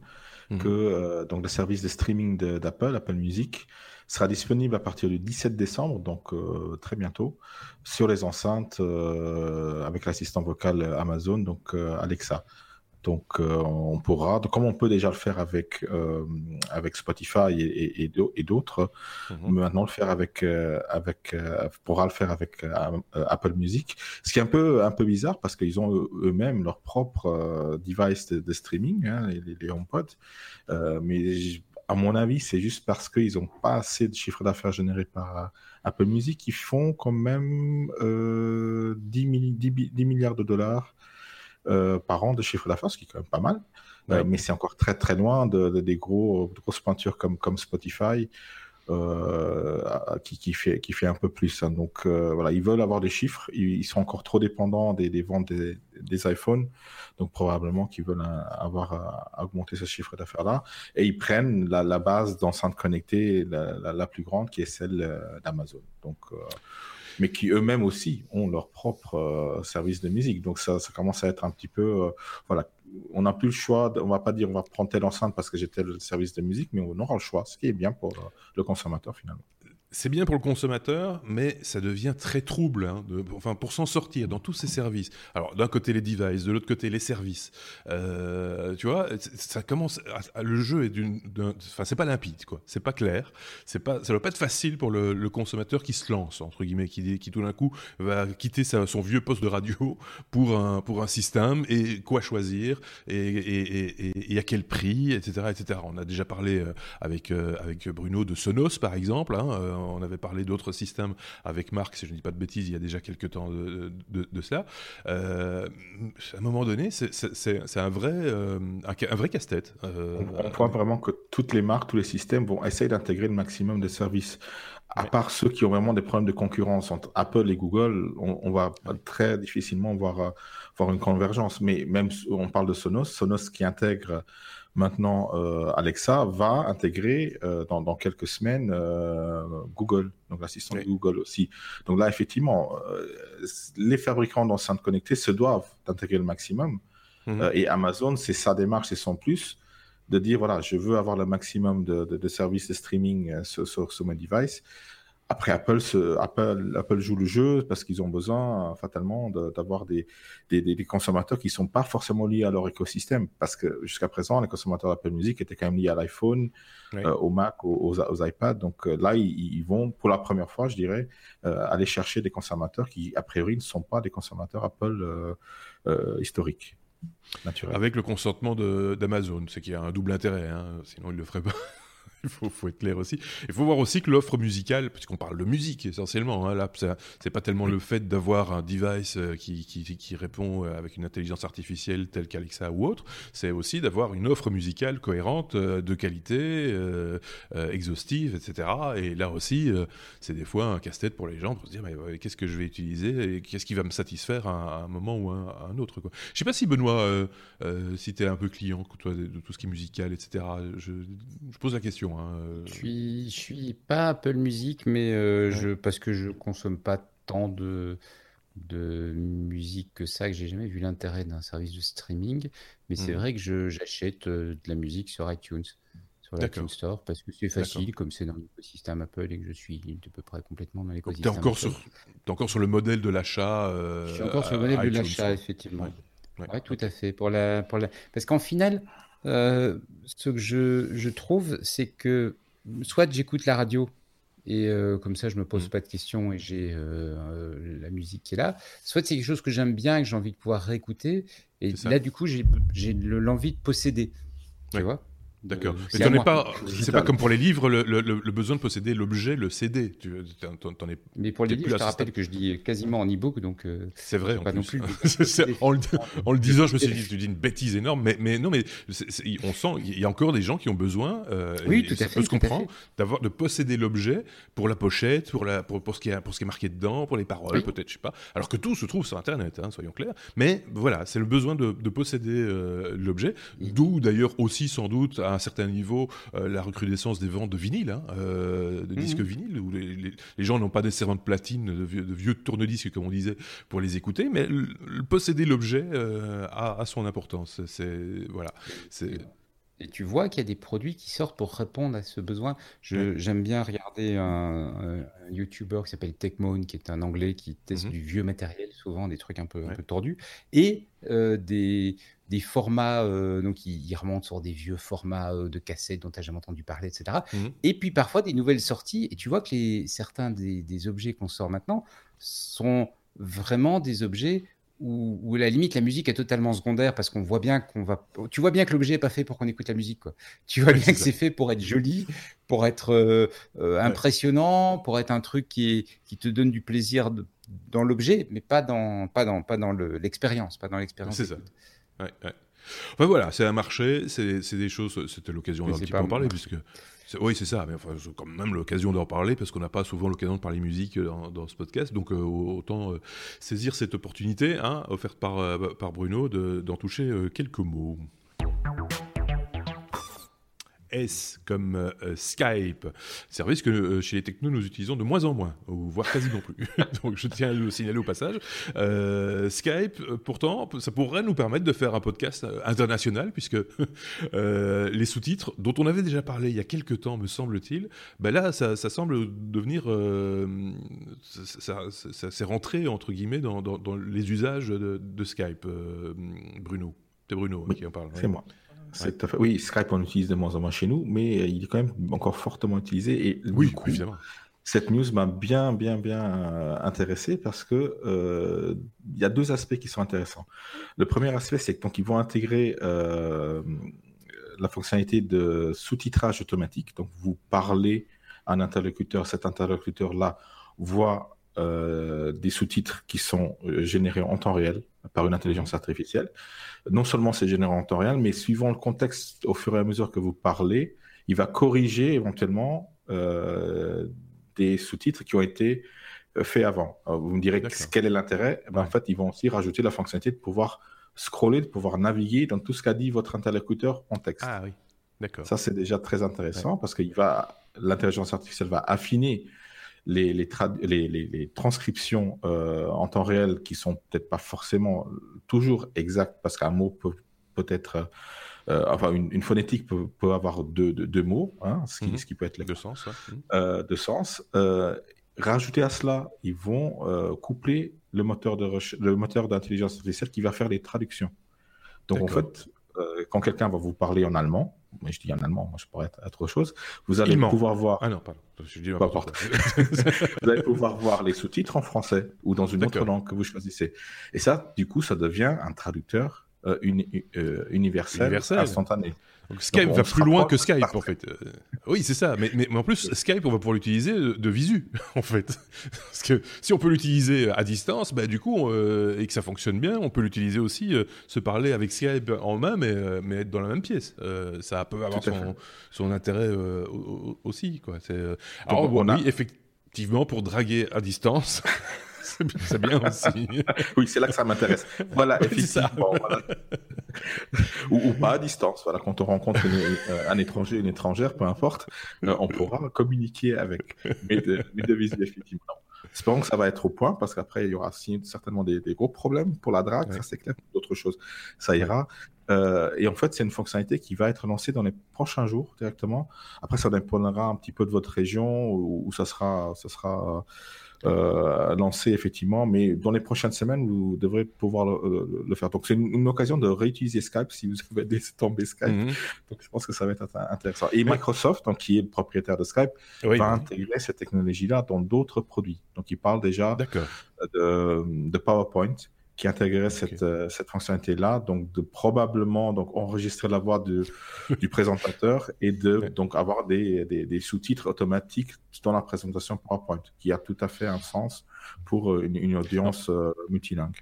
Mhm. Que donc le service de streaming d'Apple, Apple Music, sera disponible à partir du 17 décembre, donc euh, très bientôt, sur les enceintes euh, avec l'assistant vocal Amazon, donc euh, Alexa. Donc on pourra, comme on peut déjà le faire avec avec Spotify et, et, d'autres, mhm. maintenant le faire avec avec pourra le faire avec Apple Music. Ce qui est un peu un peu bizarre parce qu'ils ont eux-mêmes leur propre device de, streaming, hein, les, les, HomePod, mais à mon avis, c'est juste parce qu'ils n'ont pas assez de chiffre d'affaires généré par euh, Apple Music. Ils font quand même 10, euh, milliards de dollars euh, par an de chiffre d'affaires, ce qui est quand même pas mal. mais c'est encore très très loin de, des gros, grosses pointures comme, comme Spotify qui, qui, fait, un peu plus. Hein. Donc euh, voilà, ils veulent avoir des chiffres, ils, sont encore trop dépendants des, ventes des, iPhones, donc probablement qu'ils veulent avoir augmenté ce chiffre d'affaires-là. Et ils prennent la, base d'enceintes connectées la, plus grande, qui est celle euh, d'Amazon. Donc mais qui eux-mêmes aussi ont leur propre service de musique. Donc ça, commence à être un petit peu, voilà, on n'a plus le choix. on va pas dire on va prendre telle enceinte parce que j'ai tel service de musique, mais on aura le choix, ce qui est bien pour le consommateur finalement. C'est bien pour le consommateur, mais ça devient très trouble. Hein, enfin, pour s'en sortir dans tous ces services. Alors, d'un côté les devices, de l'autre côté les services. Euh, tu vois, ça commence. le jeu est d'une. Enfin, c'est pas limpide, quoi. C'est pas clair. C'est pas. Ça doit pas être facile pour le, consommateur qui se lance entre guillemets, qui, qui tout d'un coup va quitter son vieux poste de radio pour un pour un système et quoi choisir et, et, et, à quel prix, etc., etc. On a déjà parlé euh, avec euh, avec Bruno de Sonos, par exemple. Hein, on avait parlé d'autres systèmes avec Marc, si je ne dis pas de bêtises, il y a déjà quelques temps de, cela. Euh, à un moment donné, c'est un vrai, euh, un, vrai casse-tête. Euh, on, voit vraiment que toutes les marques, tous les systèmes vont essayer d'intégrer le maximum de services. À part ceux qui ont vraiment des problèmes de concurrence entre Apple et Google, on, va très difficilement voir, voir une convergence. Mais même, on parle de Sonos, Sonos qui intègre Maintenant, euh, Alexa va intégrer euh, dans, dans, quelques semaines euh, Google, donc l'assistant de Google aussi. Donc là, effectivement, les fabricants d'enceintes connectées se doivent d'intégrer le maximum. Mhm. et Amazon, c'est sa démarche, c'est son plus de dire voilà, je veux avoir le maximum de, de, de services de streaming sur, sur, sur, mes devices. Après, Apple, Apple, Apple, joue le jeu parce qu'ils ont besoin fatalement d'avoir des, des, consommateurs qui ne sont pas forcément liés à leur écosystème. Parce que jusqu'à présent, les consommateurs d'Apple Music étaient quand même liés à l'iPhone, euh, au Mac, aux, aux, iPads. Donc euh, là, ils, vont, pour la première fois, je dirais, euh, aller chercher des consommateurs qui, a priori, ne sont pas des consommateurs Apple historiques. Avec le consentement d'Amazon, c'est qu'il y a un double intérêt, hein, sinon ils ne le feraient pas. [laughs] il faut, être clair aussi. Il faut voir aussi que l'offre musicale, puisqu'on parle de musique essentiellement, hein, là, c'est pas tellement le fait d'avoir un device euh, qui, qui, répond euh, avec une intelligence artificielle telle qu'Alexa ou autre, c'est aussi d'avoir une offre musicale cohérente, euh, de qualité, exhaustive, etc. Et là aussi, c'est des fois un casse-tête pour les gens pour se dire, mais qu'est-ce que je vais utiliser et qu'est-ce qui va me satisfaire à, un moment ou à un, autre. Quoi. Je sais pas si Benoît, si tu es un peu client toi, de, tout ce qui est musical, etc. je pose la question. Hein, euh. Je suis, je suis pas Apple Music, mais euh, je, parce que je consomme pas tant de, de musique que ça, que j'ai jamais vu l'intérêt d'un service de streaming. Mais c'est mmh. vrai que j'achète euh, de la musique sur iTunes, sur l'iTunes Store, parce que c'est facile, comme c'est dans l'écosystème Apple et que je suis de peu près complètement dans l'écosystème. Tu es encore, sur, es encore sur le modèle de l'achat. je suis encore sur le modèle de l'achat, effectivement. Oui, tout à fait. Pour la, pour la... Parce qu'en final, euh, ce que je, je trouve, c'est que soit j'écoute la radio et euh, comme ça je me pose mmh. pas de questions et j'ai euh, la musique qui est là, soit c'est quelque chose que j'aime bien et que j'ai envie de pouvoir réécouter et là du coup j'ai l'envie de posséder. Tu vois D'accord. Euh, mais pas, c'est pas comme pour les livres, le, le, le besoin de posséder l'objet, le CD. Tu, en, es, mais pour les livres, je te rappelle que je dis quasiment en e-book, donc. Euh, c'est vrai. En pas non plus. [laughs] en, le, [laughs] en, le, disant, je me suis dit, tu dis une bêtise énorme, mais, mais non, mais on sent, il y a encore des gens qui ont besoin. Euh, oui, tout à fait. se comprend d'avoir, de posséder l'objet pour la pochette, pour la, pour, pour, ce qui est, pour ce qui est marqué dedans, pour les paroles, peut-être, je sais pas. Alors que tout se trouve sur Internet, hein, soyons clairs. Mais voilà, c'est le besoin de, de posséder l'objet, d'où d'ailleurs aussi sans doute à un certain niveau euh, la recrudescence des ventes de vinyle, hein, euh, de disques mhm. vinyles, où les, gens n'ont pas nécessairement de platine, de vieux, de vieux tourne-disques, comme on disait, pour les écouter, mais posséder l'objet euh, a, son importance. C'est voilà. C'est et tu vois qu'il y a des produits qui sortent pour répondre à ce besoin. J'aime bien regarder un, YouTuber qui s'appelle TechMoan, qui est un anglais qui teste mhm. du vieux matériel, souvent des trucs un peu, un peu tordus, et des, des formats, euh, donc ils, remontent sur des vieux formats euh, de cassettes dont tu n'as jamais entendu parler, etc. Mmh. Et puis parfois des nouvelles sorties, et tu vois que les, certains des, objets qu'on sort maintenant sont vraiment des objets où, où, la limite la musique est totalement secondaire parce qu'on voit bien qu'on va tu vois bien que l'objet est pas fait pour qu'on écoute la musique quoi. Tu vois bien que c'est fait pour être joli pour être euh, impressionnant pour être un truc qui est, qui te donne du plaisir dans l'objet mais pas dans pas dans pas dans l'expérience pas dans l'expérience c'est ça Enfin voilà, c'est un marché, c'est des choses, c'était l'occasion d'un petit peu en parler, puisque. Oui, c'est ça, mais enfin, c'est quand même l'occasion d'en parler, parce qu'on n'a pas souvent l'occasion de parler musique dans, ce podcast, donc euh, autant euh, saisir cette opportunité hein, offerte par, euh, par Bruno d'en toucher quelques mots. S comme euh, Skype, service que euh, chez les technos nous utilisons de moins en moins, ou voire quasi non plus. [laughs] Donc je tiens à le signaler au passage. Euh, Skype, pourtant, ça pourrait nous permettre de faire un podcast international, puisque [laughs] les sous-titres, dont on avait déjà parlé il y a quelques temps, me semble-t-il, ben là, ça, semble devenir... ça, s'est rentré, entre guillemets, dans, les usages de, Skype, Bruno. C'est Bruno qui en parle. C'est moi. Oui, Skype, on utilise de moins en moins chez nous, mais il est quand même encore fortement utilisé. Et oui, évidemment. Cette news m'a bien, bien, bien euh, intéressé parce que euh, il y a deux aspects qui sont intéressants. Le premier aspect, c'est qu'ils vont intégrer euh, la fonctionnalité de sous-titrage automatique. Donc, vous parlez à un interlocuteur, cet interlocuteur-là voit euh, des sous-titres qui sont euh, générés en temps réel par une intelligence artificielle. Non seulement c'est généré en temps réel, mais suivant le contexte, au fur et à mesure que vous parlez, il va corriger éventuellement euh, des sous-titres qui ont été faits avant. vous me direz quel est l'intérêt eh ben, En fait, ils vont aussi rajouter la fonctionnalité de pouvoir scroller, de pouvoir naviguer dans tout ce qu'a dit votre interlocuteur en texte. Ah oui, d'accord. Ça, c'est déjà très intéressant parce que l'intelligence artificielle va affiner les, les, transcriptions euh, en temps réel qui sont peut-être pas forcément toujours exactes parce qu'un mot peut peut-être euh, enfin une, phonétique peut, avoir deux, deux, mots, hein, ce, qui, mhm. ce, qui, peut être de sens. Euh, de sens. rajouter à cela, ils vont coupler le moteur de le moteur d'intelligence artificielle qui va faire les traductions. Donc en fait, quand quelqu'un va vous parler en allemand, mais je dis en allemand, moi je pourrais être autre chose, vous allez pouvoir voir. Ah non, pardon. Je dis [laughs] [laughs] vous allez pouvoir voir les sous-titres en français ou dans une autre langue que vous choisissez. Et ça, du coup, ça devient un traducteur euh, euh, universel, instantané. Skype va plus loin que Skype, en fait. Euh, oui, c'est ça. Mais, mais, en plus, Skype, on va pouvoir l'utiliser de, visu, [laughs] en fait. Parce que si on peut l'utiliser à distance, bah, du coup, euh, et que ça fonctionne bien, on peut l'utiliser aussi, se parler avec Skype en main, mais, mais être dans la même pièce. ça peut avoir son, son, intérêt aussi. Quoi. Alors, oui, effectivement, pour draguer à distance. [laughs] C'est bien aussi. [laughs] oui, c'est là que ça m'intéresse. Voilà, effectivement. ou, pas à distance. Voilà, quand on rencontre euh, un étranger, une étrangère, peu importe, euh, on pourra communiquer avec. Mais de, mais de effectivement. Espérons que ça va être au point, parce qu'après, il y aura certainement des, gros problèmes pour la drague, ça c'est clair, d'autres choses, ça ira. Euh, et en fait, c'est une fonctionnalité qui va être lancée dans les prochains jours directement. Après, ça dépendra un petit peu de votre région, où, ça sera, ça sera euh, lancé effectivement, mais dans les prochaines semaines, vous devrez pouvoir le, faire. Donc c'est une, occasion de réutiliser Skype si vous avez [laughs] laissé tomber Skype. Mhm. Donc je pense que ça va être intéressant. Et Microsoft, donc, qui est le propriétaire de Skype, va intégrer cette technologie-là dans d'autres produits. Donc il parle déjà de, de PowerPoint qui intégrerait cette, euh, cette fonctionnalité-là, donc de probablement donc enregistrer la voix de, [laughs] du présentateur et de donc avoir des, des, des sous-titres automatiques dans la présentation PowerPoint, qui a tout à fait un sens pour euh, une, une audience euh, multilingue.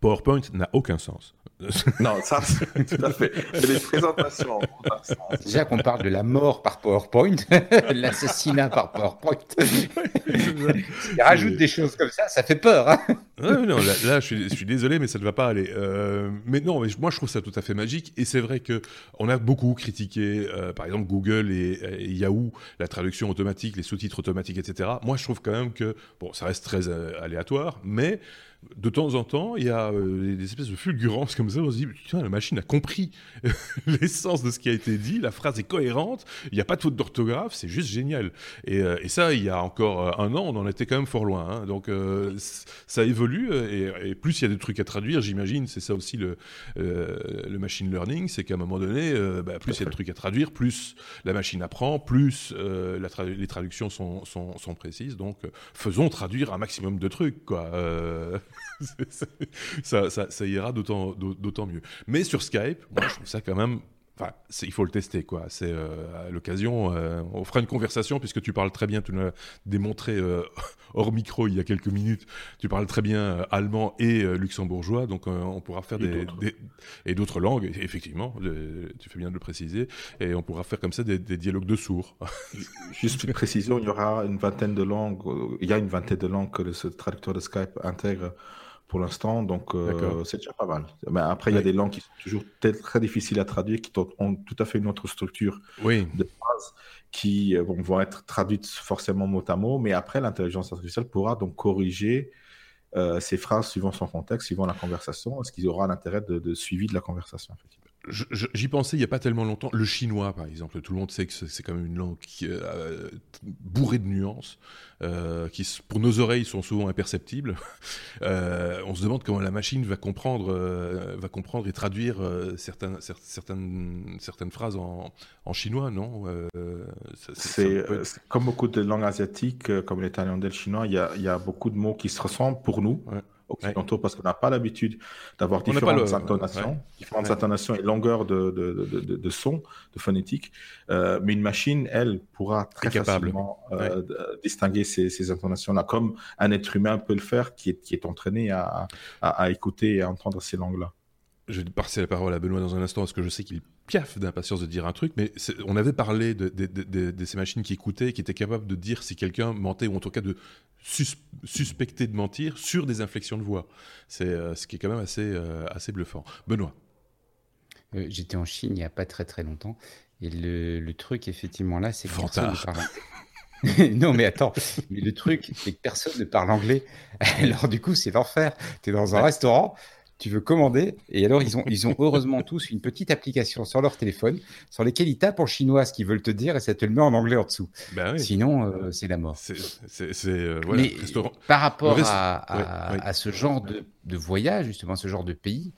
PowerPoint n'a aucun sens. [laughs] non, ça, tout à fait. Les présentations. Déjà qu'on parle de la mort par PowerPoint, [laughs] l'assassinat par PowerPoint. Il rajoute des choses comme ça, ça fait peur. Hein non, là, je, suis, désolé, mais ça ne va pas aller. Euh, mais non, moi, je trouve ça tout à fait magique. Et c'est vrai que on a beaucoup critiqué, euh, par exemple, Google et, Yahoo, la traduction automatique, les sous-titres automatiques, etc. Moi, je trouve quand même que, bon, ça reste très euh, aléatoire, mais de temps en temps, il y a euh, des espèces de fulgurances comme ça. On se dit, putain, la machine a compris [laughs] l'essence de ce qui a été dit. La phrase est cohérente. Il n'y a pas de faute d'orthographe. C'est juste génial. Et, euh, ça, il y a encore euh, un an, on en était quand même fort loin. Hein. Donc, ça évolue. Et, plus il y a des trucs à traduire, j'imagine, c'est ça aussi le, le machine learning. C'est qu'à un moment donné, bah, plus il y a de trucs à traduire, plus la machine apprend, plus les traductions sont, sont, précises. Donc, faisons traduire un maximum de trucs, quoi. [laughs] ça, ça, ira d'autant mieux. Mais sur Skype, moi, je trouve ça quand même Enfin, il faut le tester, quoi. C'est euh, à l'occasion, euh, on fera une conversation puisque tu parles très bien, tu l'as démontré euh, [laughs] hors micro il y a quelques minutes. Tu parles très bien allemand et luxembourgeois, donc on pourra faire des, et d'autres langues, effectivement. tu fais bien de le préciser, et on pourra faire comme ça des, dialogues de sourds. [laughs] Juste une précision, il y aura une vingtaine de langues. Il y a une vingtaine de langues que ce traducteur de Skype intègre pour l'instant, donc c'est déjà pas mal. Mais après, il y a des langues qui sont toujours très difficiles à traduire, qui ont tout à fait une autre structure de phrases qui vont être traduites forcément mot à mot, mais après, l'intelligence artificielle pourra donc corriger ces phrases suivant son contexte, suivant la conversation, est-ce qu'il aura l'intérêt de, de, suivi de la conversation, effectivement. J'y pensais il n'y a pas tellement longtemps. Le chinois, par exemple, tout le monde sait que c'est quand même une langue qui, euh, bourrée de nuances, euh, qui, pour nos oreilles, sont souvent imperceptibles. [laughs] Euh, on se demande comment la machine va comprendre, va comprendre et traduire certaines, certaines, certaines phrases en, en chinois, non? C'est comme beaucoup de langues asiatiques, comme les thaïlandais, le chinois, il y a, beaucoup de mots qui se ressemblent pour nous occidentaux parce qu'on n'a pas l'habitude d'avoir différentes intonations, différentes intonations et longueurs de, de, de, de, son, de phonétique. Euh, mais une machine, elle, pourra très facilement euh, distinguer ces, ces intonations-là, comme un être humain peut le faire qui est, qui est entraîné à, à, à écouter et à entendre ces langues-là. Je vais passer la parole à Benoît dans un instant parce que je sais qu'il piaffe d'impatience de dire un truc, mais on avait parlé de, de, ces machines qui écoutaient, qui étaient capables de dire si quelqu'un mentait ou en tout cas de suspecter de mentir sur des inflexions de voix. C'est euh, ce qui est quand même assez, euh, assez bluffant. Benoît. Euh, j'étais en Chine il n'y a pas très très longtemps et le, le truc effectivement là, c'est que personne ne parle. [laughs] non, mais attends, mais le truc, c'est que personne ne parle anglais. [laughs] Alors, du coup, c'est l'enfer. Tu es dans un restaurant, tu veux commander. Et alors, ils ont, ils ont heureusement tous une petite application sur leur téléphone sur lesquelles ils tapent en chinois ce qu'ils veulent te dire et ça te le met en anglais en dessous. Ben Sinon, euh, c'est la mort. C'est, euh, Mais par rapport à, à, ce genre de, de, voyage, justement, ce genre de pays,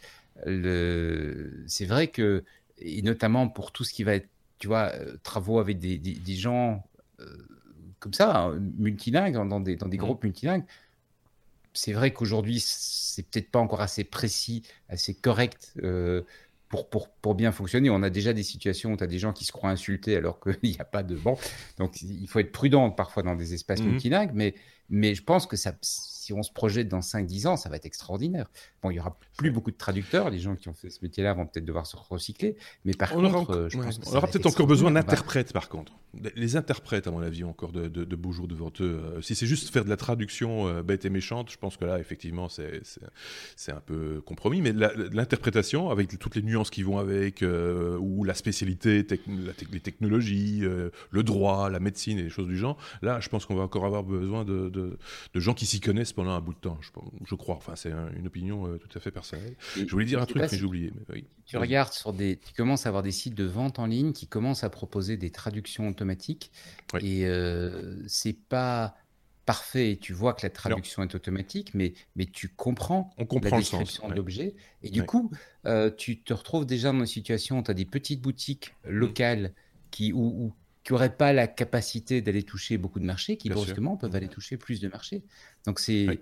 le... c'est vrai que, et notamment pour tout ce qui va être, tu vois, euh, travaux avec des, des, gens comme ça, hein, multilingues, dans des, dans des mmh. groupes multilingues, c'est vrai qu'aujourd'hui, c'est peut-être pas encore assez précis, assez correct euh, pour, pour, pour, bien fonctionner. On a déjà des situations où tu as des gens qui se croient insultés alors qu'il [laughs] n'y a pas de bon. Donc, il faut être prudent parfois dans des espaces mmh multilingues, mais, mais je pense que ça, si on se projette dans 5-10 ans, ça va être extraordinaire. Bon, il y aura plus beaucoup de traducteurs. Les gens qui ont fait ce métier-là vont peut-être devoir se recycler. Mais par on contre, aura, je pense on aura peut-être encore besoin d'interprètes, par contre. Les interprètes, à mon avis, ont encore de, de, beaux jours devant eux. Euh, si c'est juste faire de la traduction euh, bête et méchante, je pense que là, effectivement, c'est un peu compromis. Mais l'interprétation, avec toutes les nuances qui vont avec, euh, ou la spécialité, les technologies, le droit, la médecine et les choses du genre, là, je pense qu'on va encore avoir besoin de, de gens qui s'y connaissent pendant un bout de temps, je, crois. Enfin, c'est une opinion euh, tout à fait personnelle. je voulais dire un truc, mais j'ai oublié. Tu regardes sur des, tu commences à avoir des sites de vente en ligne qui commencent à proposer des traductions automatiques, et euh, c'est pas parfait. Tu vois que la traduction est automatique, mais, mais tu comprends, On comprend la description de l'objet. Et du coup, euh, tu te retrouves déjà dans une situation où tu as des petites boutiques locales qui, où, qui n'auraient pas la capacité d'aller toucher beaucoup de marchés, qui brusquement peuvent aller toucher plus de marchés. Donc c'est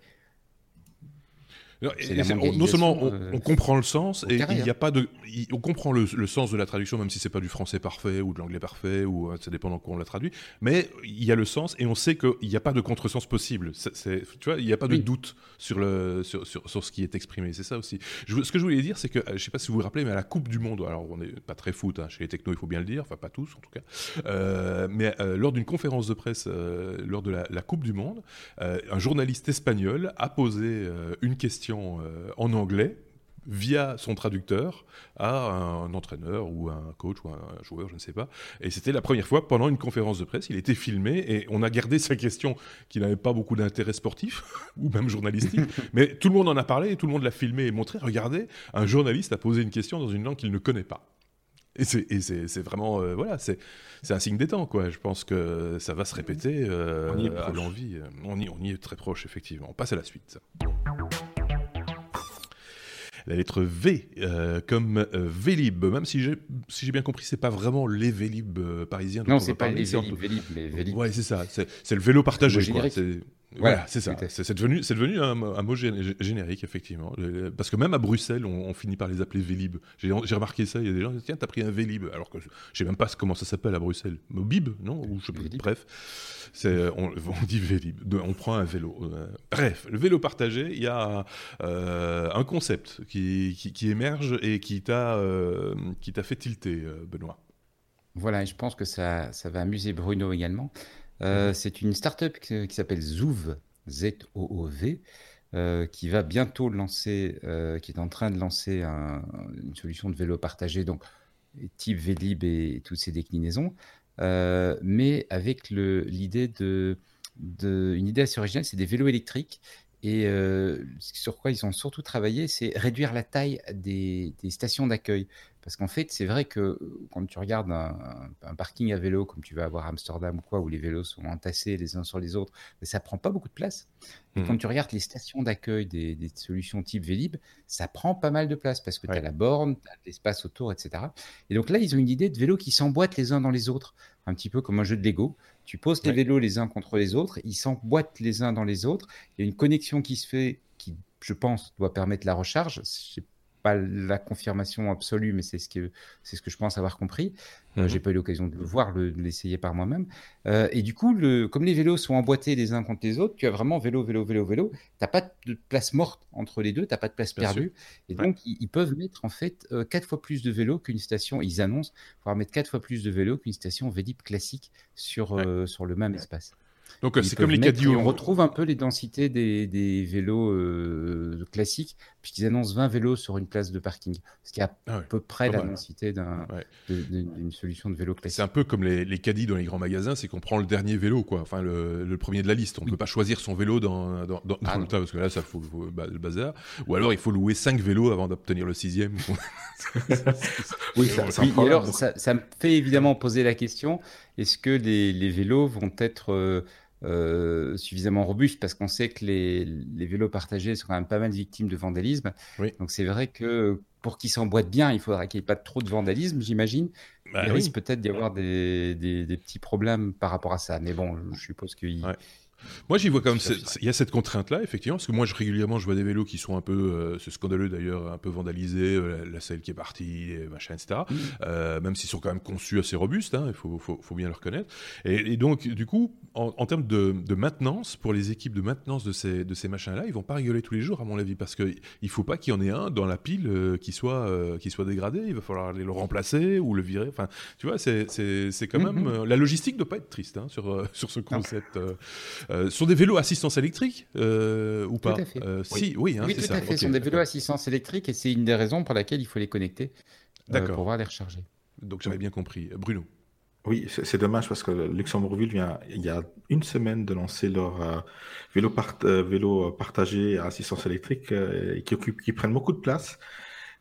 non seulement euh, on, comprend le sens et il n'y a pas de, on comprend le, sens de la traduction même si c'est pas du français parfait ou de l'anglais parfait ou euh, ça dépend de quoi on l'a traduit, mais il y a le sens et on sait qu'il n'y a pas de contresens possible. Tu vois, il n'y a pas de doute sur le sur, sur, sur, ce qui est exprimé. C'est ça aussi. Je, ce que je voulais dire, c'est que je sais pas si vous vous rappelez, mais à la Coupe du Monde, alors on n'est pas très foot hein, chez les technos, il faut bien le dire, enfin pas tous en tout cas, euh, mais lors d'une conférence de presse lors de la, la, Coupe du Monde, un journaliste espagnol a posé une question euh, en anglais via son traducteur à un entraîneur ou un coach ou un joueur, je ne sais pas. Et c'était la première fois pendant une conférence de presse, il était filmé et on a gardé sa question qui n'avait pas beaucoup d'intérêt sportif [laughs] ou même journalistique, [laughs] mais tout le monde en a parlé et tout le monde l'a filmé et montré. Regardez, un journaliste a posé une question dans une langue qu'il ne connaît pas. Et c'est vraiment, euh, voilà, c'est un signe des temps, quoi. Je pense que ça va se répéter euh, à l'envie. On y, on y est très proche, effectivement. On passe à la suite la lettre V euh, comme euh, Vélib. Même si j'ai si bien compris, c'est pas vraiment les Vélib euh, parisiens. Non, c'est pas les Vélib, Vélib, Ouais, c'est ça. C'est le vélo partagé. Voilà, c'est ça. C'est devenu, c'est devenu un, mot générique, effectivement. Parce que même à Bruxelles, on, finit par les appeler Vélib. J'ai remarqué ça. Il y a des gens qui disent Tiens, t'as pris un Vélib. Alors que je sais même pas comment ça s'appelle à Bruxelles. Mobib, non? Ou je sais. Bref, on, on, dit Vélib. On prend un vélo. Euh, bref, le vélo partagé, il y a euh, un concept qui, qui, émerge et qui t'a euh, fait tilter, Benoît. Voilà, et je pense que ça, ça va amuser Bruno également. Euh, c'est une startup qui, qui s'appelle Zoov, Z-O-O-V, qui va bientôt lancer, qui est en train de lancer une solution de vélo partagé, donc type Vélib et, toutes ces déclinaisons, mais avec l'idée de, de, une idée assez originale, c'est des vélos électriques. Et euh, sur quoi ils ont surtout travaillé, c'est réduire la taille des, stations d'accueil. Parce qu'en fait, c'est vrai que euh, quand tu regardes un, parking à vélo, comme tu vas avoir à Amsterdam ou quoi, où les vélos sont entassés les uns sur les autres, ça prend pas beaucoup de place. Et quand mmh. tu regardes les stations d'accueil des, solutions type Vélib, ça prend pas mal de place parce que tu as la borne, tu as l'espace autour, etc. Et donc là, ils ont une idée de vélos qui s'emboîtent les uns dans les autres, un petit peu comme un jeu de Lego. Tu poses tes vélos les uns contre les autres, ils s'emboîtent les uns dans les autres. Il y a une connexion qui se fait, qui, je pense, doit permettre la recharge. Je pas la confirmation absolue, mais c'est ce que c'est ce que je pense avoir compris. Euh, mhm. J'ai pas eu l'occasion de le voir, de l'essayer par moi-même. Euh, et du coup, le, comme les vélos sont emboîtés les uns contre les autres, tu as vraiment vélo, vélo, vélo, vélo. T'as pas de place morte entre les deux, t'as pas de place perdue. Et donc, ils, peuvent mettre en fait euh, quatre fois plus de vélos qu'une station. Ils annoncent pouvoir mettre quatre fois plus de vélos qu'une station Vélib classique sur sur le même espace. Donc euh, c'est comme les caddies. On retrouve un peu les densités des, vélos euh, classiques, puisqu'ils annoncent 20 vélos sur une place de parking, ce qui est à ah peu près la densité d'une solution de vélo classique. C'est un peu comme les, les caddies dans les grands magasins, c'est qu'on prend le dernier vélo, quoi, enfin le, premier de la liste. On ne peut pas choisir son vélo dans, dans, ah le tas, parce que là, ça fout le bazar. Ou alors il faut louer 5 vélos avant d'obtenir le sixième. [laughs] oui, ça, ça, alors, ça, me fait évidemment poser la question est-ce que les, vélos vont être euh, euh, suffisamment robustes Parce qu'on sait que les, vélos partagés sont quand même pas mal victimes de vandalisme. Donc c'est vrai que pour qu'ils s'emboîtent bien, il faudra qu'il n'y ait pas trop de vandalisme, j'imagine. Bah il risque peut-être d'y avoir des, petits problèmes par rapport à ça. Mais bon, je suppose qu'il moi, j'y vois quand même. Il y a cette contrainte-là, effectivement, parce que moi, je, régulièrement, je vois des vélos qui sont un peu, euh, c'est scandaleux d'ailleurs, un peu vandalisés, euh, la, selle qui est partie, machin, etc. Mmh. Euh, même s'ils sont quand même conçus assez robustes, hein, il faut, faut, faut, bien le reconnaître. Et, donc, du coup, en, termes de, de, maintenance, pour les équipes de maintenance de ces, de ces machins-là, ils vont pas rigoler tous les jours, à mon avis, parce qu'il ne faut pas qu'il y en ait un dans la pile qui, soit, qui soit dégradé. Il va falloir aller le remplacer ou le virer. Enfin, tu vois, c'est quand mmh, même. Mmh. la logistique ne doit pas être triste hein, sur, [laughs] sur ce concept. Euh, sont des vélos assistance électrique euh, ou pas euh, Si, oui, hein, oui tout à fait. Ce sont des vélos assistance électrique et c'est une des raisons pour laquelle il faut les connecter pour pouvoir les recharger. Donc j'avais bien compris. Bruno. Oui, c'est dommage parce que Luxembourgville vient il y a une semaine de lancer leur vélo, vélo partagé à assistance électrique qui, occupe, qui prennent beaucoup de place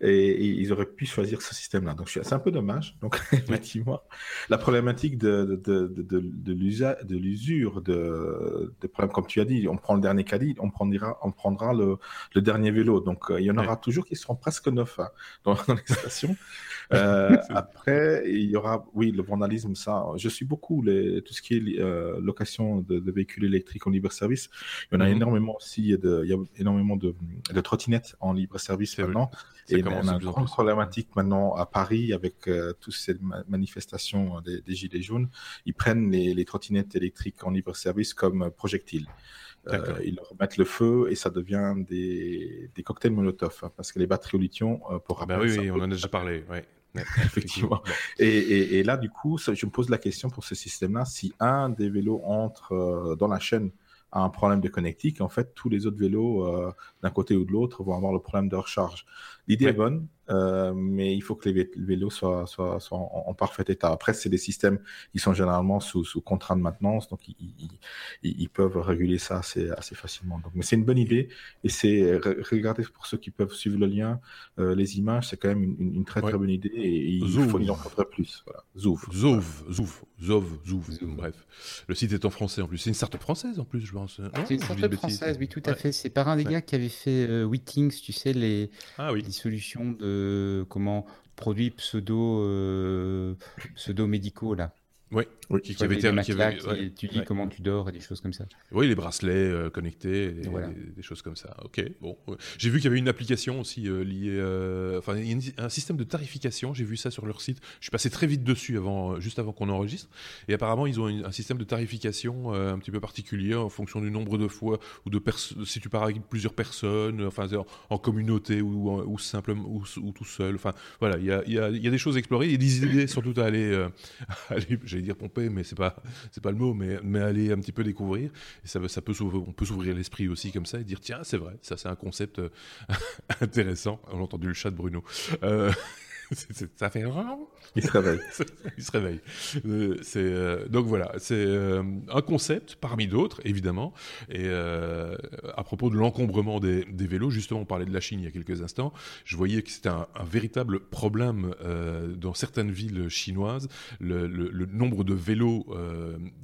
et, ils auraient pu choisir ce système-là. Donc c'est un peu dommage. Donc [laughs] effectivement, la problématique de, de, de, de, l'usure de, de problèmes, comme tu as dit, on prend le dernier caddie, on prendra, on prendra le, le dernier vélo. Donc euh, il y en aura toujours qui seront presque neufs hein, dans, [laughs] dans, les stations. Euh, [laughs] après, il y aura, oui, le vandalisme, ça. Je suis beaucoup les, tout ce qui est euh, location de, de, véhicules électriques en libre service. Il y en a mhm. énormément aussi. De, il y a énormément de, de trottinettes en libre service maintenant. Et on a une grande problématique maintenant à Paris avec euh, toutes ces manifestations des, gilets jaunes. Ils prennent les, les, trottinettes électriques en libre service comme projectiles. Euh, ils leur mettent le feu et ça devient des, des cocktails Molotov hein, parce que les batteries au lithium, euh, pour ah bah oui, oui on en a déjà parlé. Ouais. [laughs] Effectivement. Et, et, et, là, du coup, je me pose la question pour ce système-là si un des vélos entre euh, dans la chaîne a un problème de connectique, en fait, tous les autres vélos, euh, d'un côté ou de l'autre, vont avoir le problème de recharge. L'idée est bonne, euh, mais il faut que les vélos soient, soient, soient en, parfait état. Après, c'est des systèmes qui sont généralement sous, sous contrat de maintenance, donc ils, ils, ils, peuvent réguler ça assez, assez facilement. Donc, mais c'est une bonne idée, et c'est regardez pour ceux qui peuvent suivre le lien, euh, les images, c'est quand même une, une très très bonne idée, et il, faut, il en faudrait plus. Voilà. Zouf. Zouf, Zouf, Zouf, Zouf, bref. Le site est en français en plus. C'est une startup française en plus, je pense. C'est une startup française, oui, tout à fait. C'est par un des gars qui avait fait euh, Wittings, tu sais, les, ah, oui. les solutions de comment produits pseudo euh, pseudo médicaux là? Oui, oui. qui, avait été qui avait, tu dis comment tu dors et des choses comme ça. Oui, les bracelets euh, connectés, des, choses comme ça. Ok, bon. J'ai vu qu'il y avait une application aussi euh, liée, euh, enfin, il y a un système de tarification. J'ai vu ça sur leur site. Je suis passé très vite dessus avant, juste avant qu'on enregistre. Et apparemment, ils ont un système de tarification un petit peu particulier en fonction du nombre de fois ou de si tu pars avec plusieurs personnes, enfin, en, communauté ou, ou simplement ou, tout seul. Enfin, voilà, il y a, y, a, y a, des choses à explorer, il y a des idées surtout à aller, à [laughs] aller dire pomper, mais c'est pas, c'est pas le mot, mais, mais aller un petit peu découvrir. Et ça, ça peut on peut s'ouvrir l'esprit aussi comme ça et dire tiens, c'est vrai, ça c'est un concept [laughs] intéressant. On a entendu le chat de Bruno. [laughs] ça fait il se réveille. [laughs] il se réveille. Euh, c'est euh, donc voilà, c'est euh, un concept parmi d'autres évidemment. Et à propos de l'encombrement des, vélos, justement, on parlait de la Chine il y a quelques instants. Je voyais que c'était un, véritable problème dans certaines villes chinoises. Le, nombre de vélos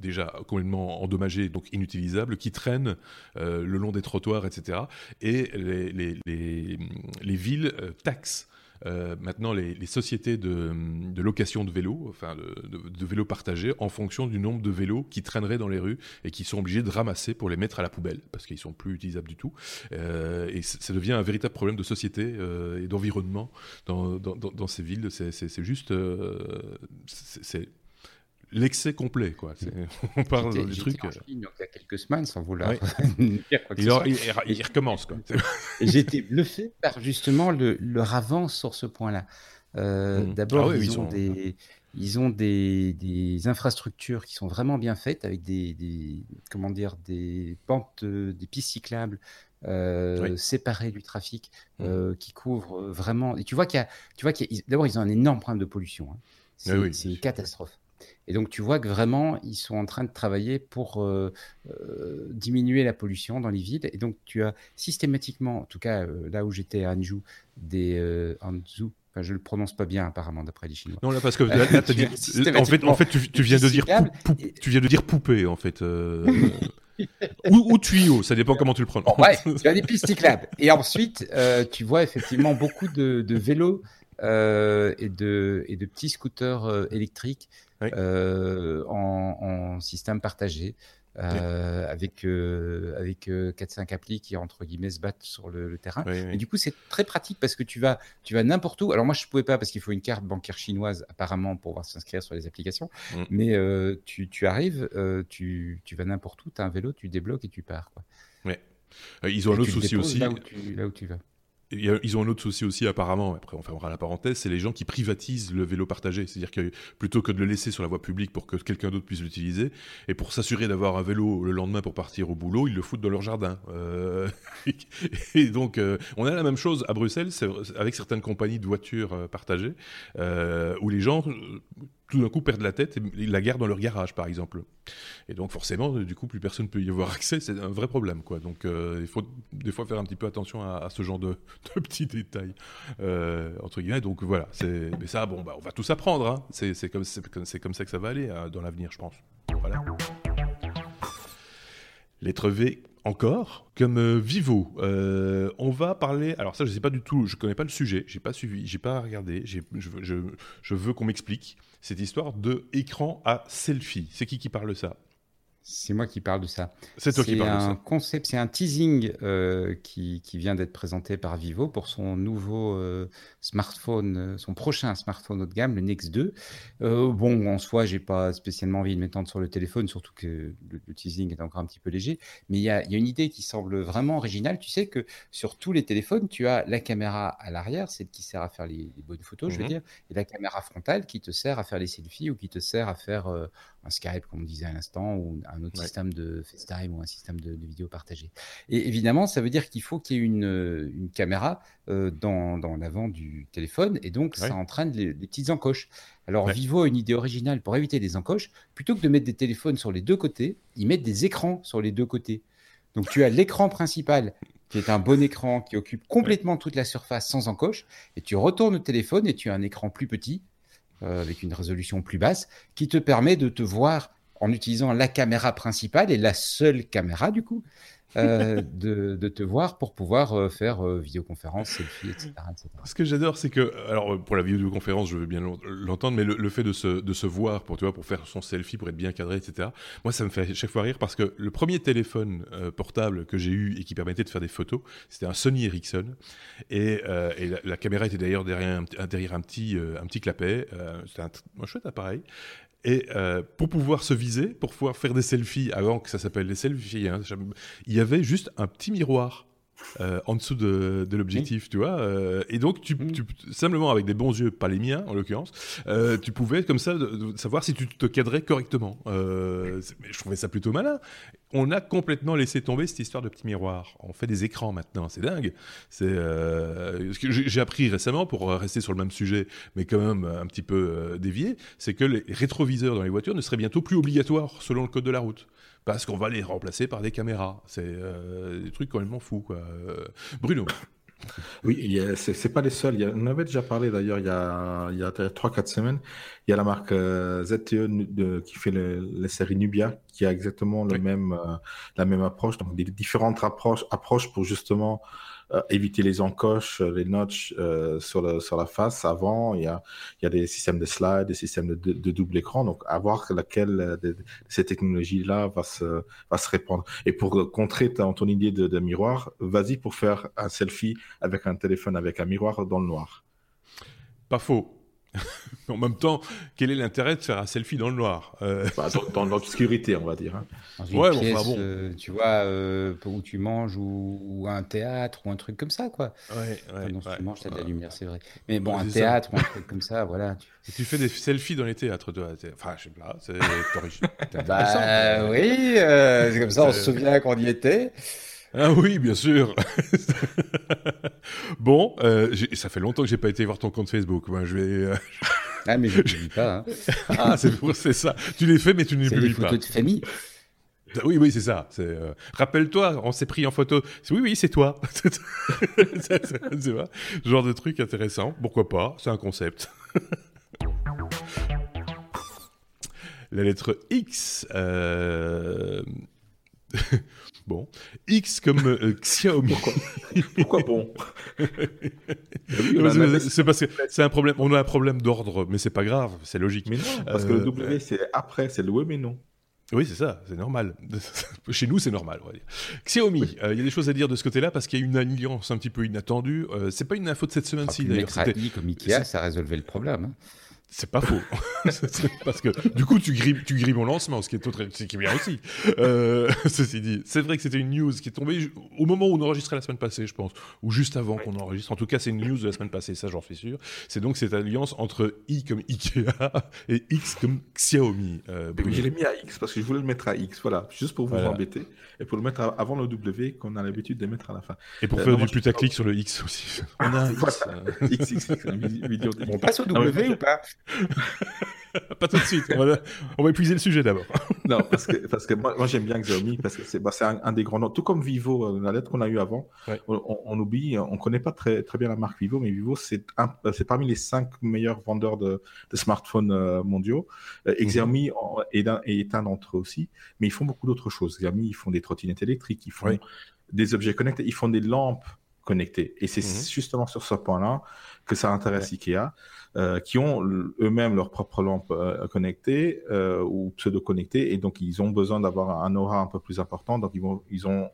déjà complètement endommagés, donc inutilisables, qui traînent le long des trottoirs, etc. Et les, les, les, les villes taxent euh, maintenant les, sociétés de, location de vélos, enfin de, vélos partagés, en fonction du nombre de vélos qui traîneraient dans les rues et qui sont obligés de ramasser pour les mettre à la poubelle parce qu'ils sont plus utilisables du tout. Euh, et ça devient un véritable problème de société euh, et d'environnement dans, ces villes. C'est juste, l'excès complet. Quoi. [laughs] On parle du truc. En il y a quelques semaines sans vouloir [laughs] dire quoi que il, ce il, recommence. J'ai été bluffé par justement le, leur avance sur ce point-là. Euh, mmh. D'abord, ah ils, ont des, ils ont des, des, infrastructures qui sont vraiment bien faites avec des, des comment dire, des pentes, des pistes cyclables. Euh, séparées du trafic mmh. euh, qui couvrent vraiment et tu vois qu'il y a tu vois qu'il d'abord ils ont un énorme problème de pollution hein. c'est une catastrophe et donc, tu vois que vraiment, ils sont en train de travailler pour euh, euh, diminuer la pollution dans les villes. Et donc, tu as systématiquement, en tout cas euh, là où j'étais à Anjou, des Anzhou, Enfin, je le prononce pas bien apparemment d'après les Chinois. Non là parce que là, [laughs] en fait, en fait tu, viens de dire tu viens de dire poupée en fait. ou, ou, tuyau, ça dépend comment tu le prononces. ouais, tu as des pistes cyclables. Et ensuite, tu vois effectivement beaucoup de, de vélos et, de, et de petits scooters électriques euh, en, système partagé. Euh, avec euh, avec 4-5 applis qui entre guillemets se battent sur le, terrain. Et du coup, c'est très pratique parce que tu vas tu vas n'importe où. Alors moi, je pouvais pas parce qu'il faut une carte bancaire chinoise apparemment pour pouvoir s'inscrire sur les applications. Mm. Mais tu, tu, arrives, tu, tu vas n'importe où, tu as un vélo, tu débloques et tu pars. Quoi. Ouais. ils ont un autre souci aussi. Là là où tu vas ils ont un autre souci aussi apparemment, après on fermera la parenthèse, c'est les gens qui privatisent le vélo partagé. C'est-à-dire que plutôt que de le laisser sur la voie publique pour que quelqu'un d'autre puisse l'utiliser, et pour s'assurer d'avoir un vélo le lendemain pour partir au boulot, ils le foutent dans leur jardin. Euh, [laughs] et donc euh, on a la même chose à Bruxelles avec certaines compagnies de voitures euh, partagées, où les gens tout d'un coup perdent la tête et la gardent dans leur garage, par exemple. Et donc forcément, du coup, plus personne ne peut y avoir accès. C'est un vrai problème, quoi. Donc euh, il faut des fois faire un petit peu attention à, ce genre [laughs] de, petits détails, euh, entre guillemets. Donc voilà. Mais ça, bon, bah, on va tout apprendre. Hein. C'est comme, comme ça que ça va aller hein, dans l'avenir, je pense. Voilà. Lettre V encore, comme euh, Vivo. Euh, on va parler. Alors ça, je sais pas du tout. Je connais pas le sujet. J'ai pas suivi. J'ai pas regardé. Je veux qu'on m'explique cette histoire de écran à selfie. C'est qui qui parle ça? C'est moi qui parle de ça. C'est toi qui parle de ça. Concept, c'est un teasing euh, qui, qui, vient d'être présenté par Vivo pour son nouveau euh, smartphone, euh, son prochain smartphone haut de gamme, le Nex 2. bon, en soi, j'ai pas spécialement envie de m'étendre sur le téléphone, surtout que le, teasing est encore un petit peu léger. Mais il y a, y a, une idée qui semble vraiment originale. Tu sais que sur tous les téléphones, tu as la caméra à l'arrière, celle qui sert à faire les, bonnes photos, je veux mhm. dire, et la caméra frontale qui te sert à faire les selfies ou qui te sert à faire un Skype, comme on disait à l'instant, ou un autre système de FaceTime ou un système de, vidéo partagée. Et évidemment, ça veut dire qu'il faut qu'il y ait une, une caméra euh, dans, dans l'avant du téléphone, et donc ça entraîne les, petites encoches. Alors Vivo a une idée originale pour éviter des encoches. Plutôt que de mettre des téléphones sur les deux côtés, ils mettent des écrans sur les deux côtés. Donc tu as l'écran principal qui est un bon écran qui occupe complètement toute la surface sans encoche, et tu retournes le téléphone et tu as un écran plus petit euh, avec une résolution plus basse, qui te permet de te voir en utilisant la caméra principale et la seule caméra du coup, [laughs] euh, [laughs] de, te voir pour pouvoir euh, faire euh, vidéoconférence, selfie, etc., Ce que j'adore, c'est que, alors pour la vidéoconférence, je veux bien l'entendre, mais le, fait de se, de se, voir pour, tu vois, pour faire son selfie, pour être bien cadré, etc., moi ça me fait chaque fois rire parce que le premier téléphone portable que j'ai eu et qui permettait de faire des photos, c'était un Sony Ericsson. Et, et la, caméra était d'ailleurs derrière, un, derrière un, petit, un petit clapet. c'était un, un chouette appareil. Et euh, pour pouvoir se viser, pour pouvoir faire des selfies, avant que ça s'appelle les selfies, hein, il y avait juste un petit miroir euh, en dessous de, l'objectif, tu vois. Euh, et donc, tu, simplement avec des bons yeux, pas les miens en l'occurrence, euh, tu pouvais comme ça savoir si tu te cadrais correctement. je trouvais ça plutôt malin. On a complètement laissé tomber cette histoire de petit miroir. On fait des écrans maintenant, c'est dingue. C'est ce que j'ai appris récemment pour rester sur le même sujet, mais quand même un petit peu dévié, c'est que les rétroviseurs dans les voitures ne seraient bientôt plus obligatoires selon le code de la route parce qu'on va les remplacer par des caméras. C'est euh, des trucs complètement fous, quoi. Euh, Bruno. Oui, c'est pas les seuls. Il on avait déjà parlé d'ailleurs il y a, il y a 3-4 semaines. Il y a la marque euh, ZTE qui fait les séries Nubia, qui a exactement le même, la même approche. Donc, des différentes approches, approches pour justement euh, éviter les encoches, euh, les notches euh, sur, la face avant. Il y, a, des systèmes de slide, des systèmes de, de, double écran. Donc, à voir laquelle de, ces technologies-là va se, répandre. Et pour contrer ton, ton idée de, de miroir, vas-y pour faire un selfie avec un téléphone avec un miroir dans le noir. Pas faux. [laughs] en même temps, quel est l'intérêt de faire un selfie dans le noir euh, bah, dans, l'obscurité, on va dire. Hein. Dans une ouais, pièce, bon. Euh, tu vois, euh, où tu manges ou, un théâtre ou un truc comme ça, quoi. Ouais, ouais, tu manges, t'as de la lumière, c'est vrai. Mais bon, un théâtre ou un truc comme ça, voilà. Tu... tu fais des selfies dans les théâtres, toi. Enfin, je sais pas, c'est [laughs] bah, oui, c'est comme ça, on se souvient qu'on y était. Ah oui, bien sûr. [laughs] bon, euh, ça fait longtemps que j'ai pas été voir ton compte Facebook. Moi, je vais. Euh, ah mais je ne publie pas. Hein. [laughs] ah c'est ça. Tu les fais mais tu ne les publies pas. C'est des photos de famille. Oui, oui, c'est ça. Euh, rappelle-toi, on s'est pris en photo. Oui, oui, c'est toi. [laughs] c'est genre de truc intéressant. Pourquoi pas? C'est un concept. La lettre X. Euh... [laughs] Bon. X comme euh, [laughs] Xiaomi. Pourquoi, bon [laughs] C'est parce que c'est un problème. On a un problème d'ordre, mais c'est pas grave, c'est logique. Mais non, parce que le euh, W c'est après, c'est le W mais non. Oui, c'est ça, c'est normal. Chez nous, c'est normal, on va dire. Xiaomi, euh, il y a des choses à dire de ce côté-là parce qu'il y a une alliance un petit peu inattendue. c'est pas une info de cette semaine-ci d'ailleurs. Mettre comme Ikea, ça résolvait le problème. Hein. C'est pas faux. [laughs] Parce que du coup, tu grilles, tu grilles mon lancement, ce qui est, tout, ce qui est bien aussi. Euh, [laughs] ceci dit, c'est vrai que c'était une news qui est tombée au moment où on enregistrait la semaine passée, je pense, ou juste avant qu'on enregistre. En tout cas, c'est une news de la semaine passée, ça j'en suis sûr. C'est donc cette alliance entre I comme Ikea et X comme Xiaomi. Euh, je l'ai mis à X parce que je voulais le mettre à X, voilà, juste pour vous embêter et pour le mettre avant le W qu'on a l'habitude de mettre à la fin. Et pour euh, faire du putaclic sur le X aussi. [laughs] On a un X. X, X, X, passe au W ou pas? [laughs] pas tout de suite. On va, on va épuiser le sujet d'abord. [laughs] non, parce que, parce que moi, moi j'aime bien Xiaomi parce que c'est bah, un, un, des grands noms. Tout comme Vivo, euh, la lettre qu'on a eue avant, on, oublie, on connaît pas très, très bien la marque Vivo, mais Vivo, c'est c'est parmi les cinq meilleurs vendeurs de, de smartphones euh, mondiaux. Euh, et mhm. Xiaomi est, un, est un d'entre eux aussi, mais ils font beaucoup d'autres choses. Xiaomi, ils font des trottinettes électriques, ils font des objets connectés, ils font des lampes connectées. Et c'est mhm. justement sur ce point-là que ça intéresse Ikea. Euh, qui ont eux-mêmes leur propre lampe euh, connectée euh, ou pseudo-connectée, et donc ils ont besoin d'avoir un aura un peu plus important. Donc ils vont, ils ont,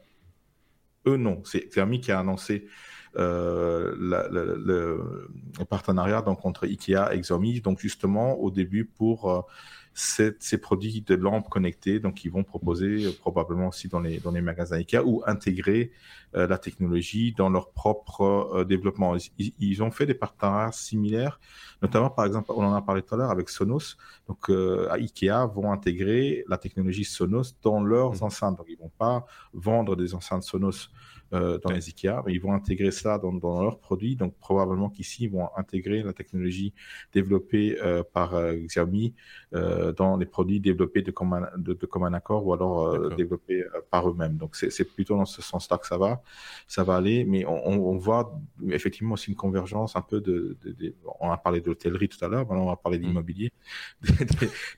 eux non, c'est Fermi qui a annoncé le, le, partenariat donc entre Ikea et Xiaomi, donc justement au début pour ces produits de lampes connectées, donc ils vont proposer euh, probablement aussi dans les, dans les magasins IKEA ou intégrer euh, la technologie dans leur propre euh, développement. Ils, ont fait des partenariats similaires, notamment par exemple, on en a parlé tout à l'heure avec Sonos. Donc IKEA vont intégrer la technologie Sonos dans leurs mmh. enceintes. Donc ils vont pas vendre des enceintes Sonos euh, dans les IKEA, mais ils vont intégrer ça dans, dans leurs produits. Donc probablement qu'ici, ils vont intégrer la technologie développée euh, par euh, Xiaomi dans les produits développés de commun, de, de commun accord ou alors développés par eux-mêmes. Donc c'est plutôt dans ce sens-là que ça va, ça va aller. Mais on, on, voit effectivement aussi une convergence un peu de, de, on a parlé d'hôtellerie tout à l'heure, maintenant on va parler mm. d'immobilier, [laughs]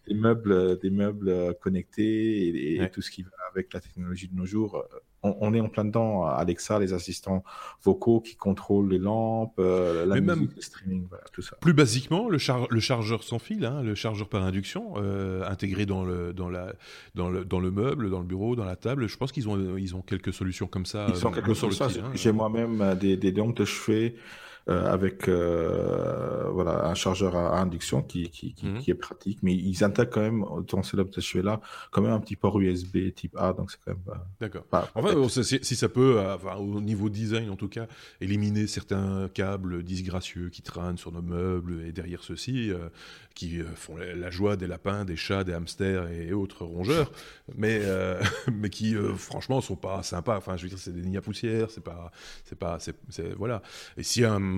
des, meubles, des meubles connectés et, tout ce qui va avec la technologie de nos jours on, est en plein dedans. Alexa, les assistants vocaux qui contrôlent les lampes, euh, la musique, le streaming, tout ça. Plus basiquement, le, chargeur sans fil, hein, le chargeur par induction, euh, intégré dans le, dans, la, dans, le, dans le meuble, dans le bureau, dans la table. Je pense qu'ils ont, ils ont quelques solutions comme ça. Ils ont quelques solutions. J'ai moi-même des, des dents de chevet. Euh, avec voilà, un chargeur à, induction qui, qui, qui, mhm. est pratique, mais ils intègrent quand même dans ce là quand même un petit port USB type A, donc c'est quand même. D'accord. Enfin, si, ça peut, au niveau design en tout cas, éliminer certains câbles disgracieux qui traînent sur nos meubles et derrière ceux-ci, qui font la joie des lapins, des chats, des hamsters et autres rongeurs, mais, [laughs] mais qui franchement sont pas sympas. Enfin, je veux dire, c'est des nids à poussière, c'est pas, c'est pas, c'est, voilà. Et si un,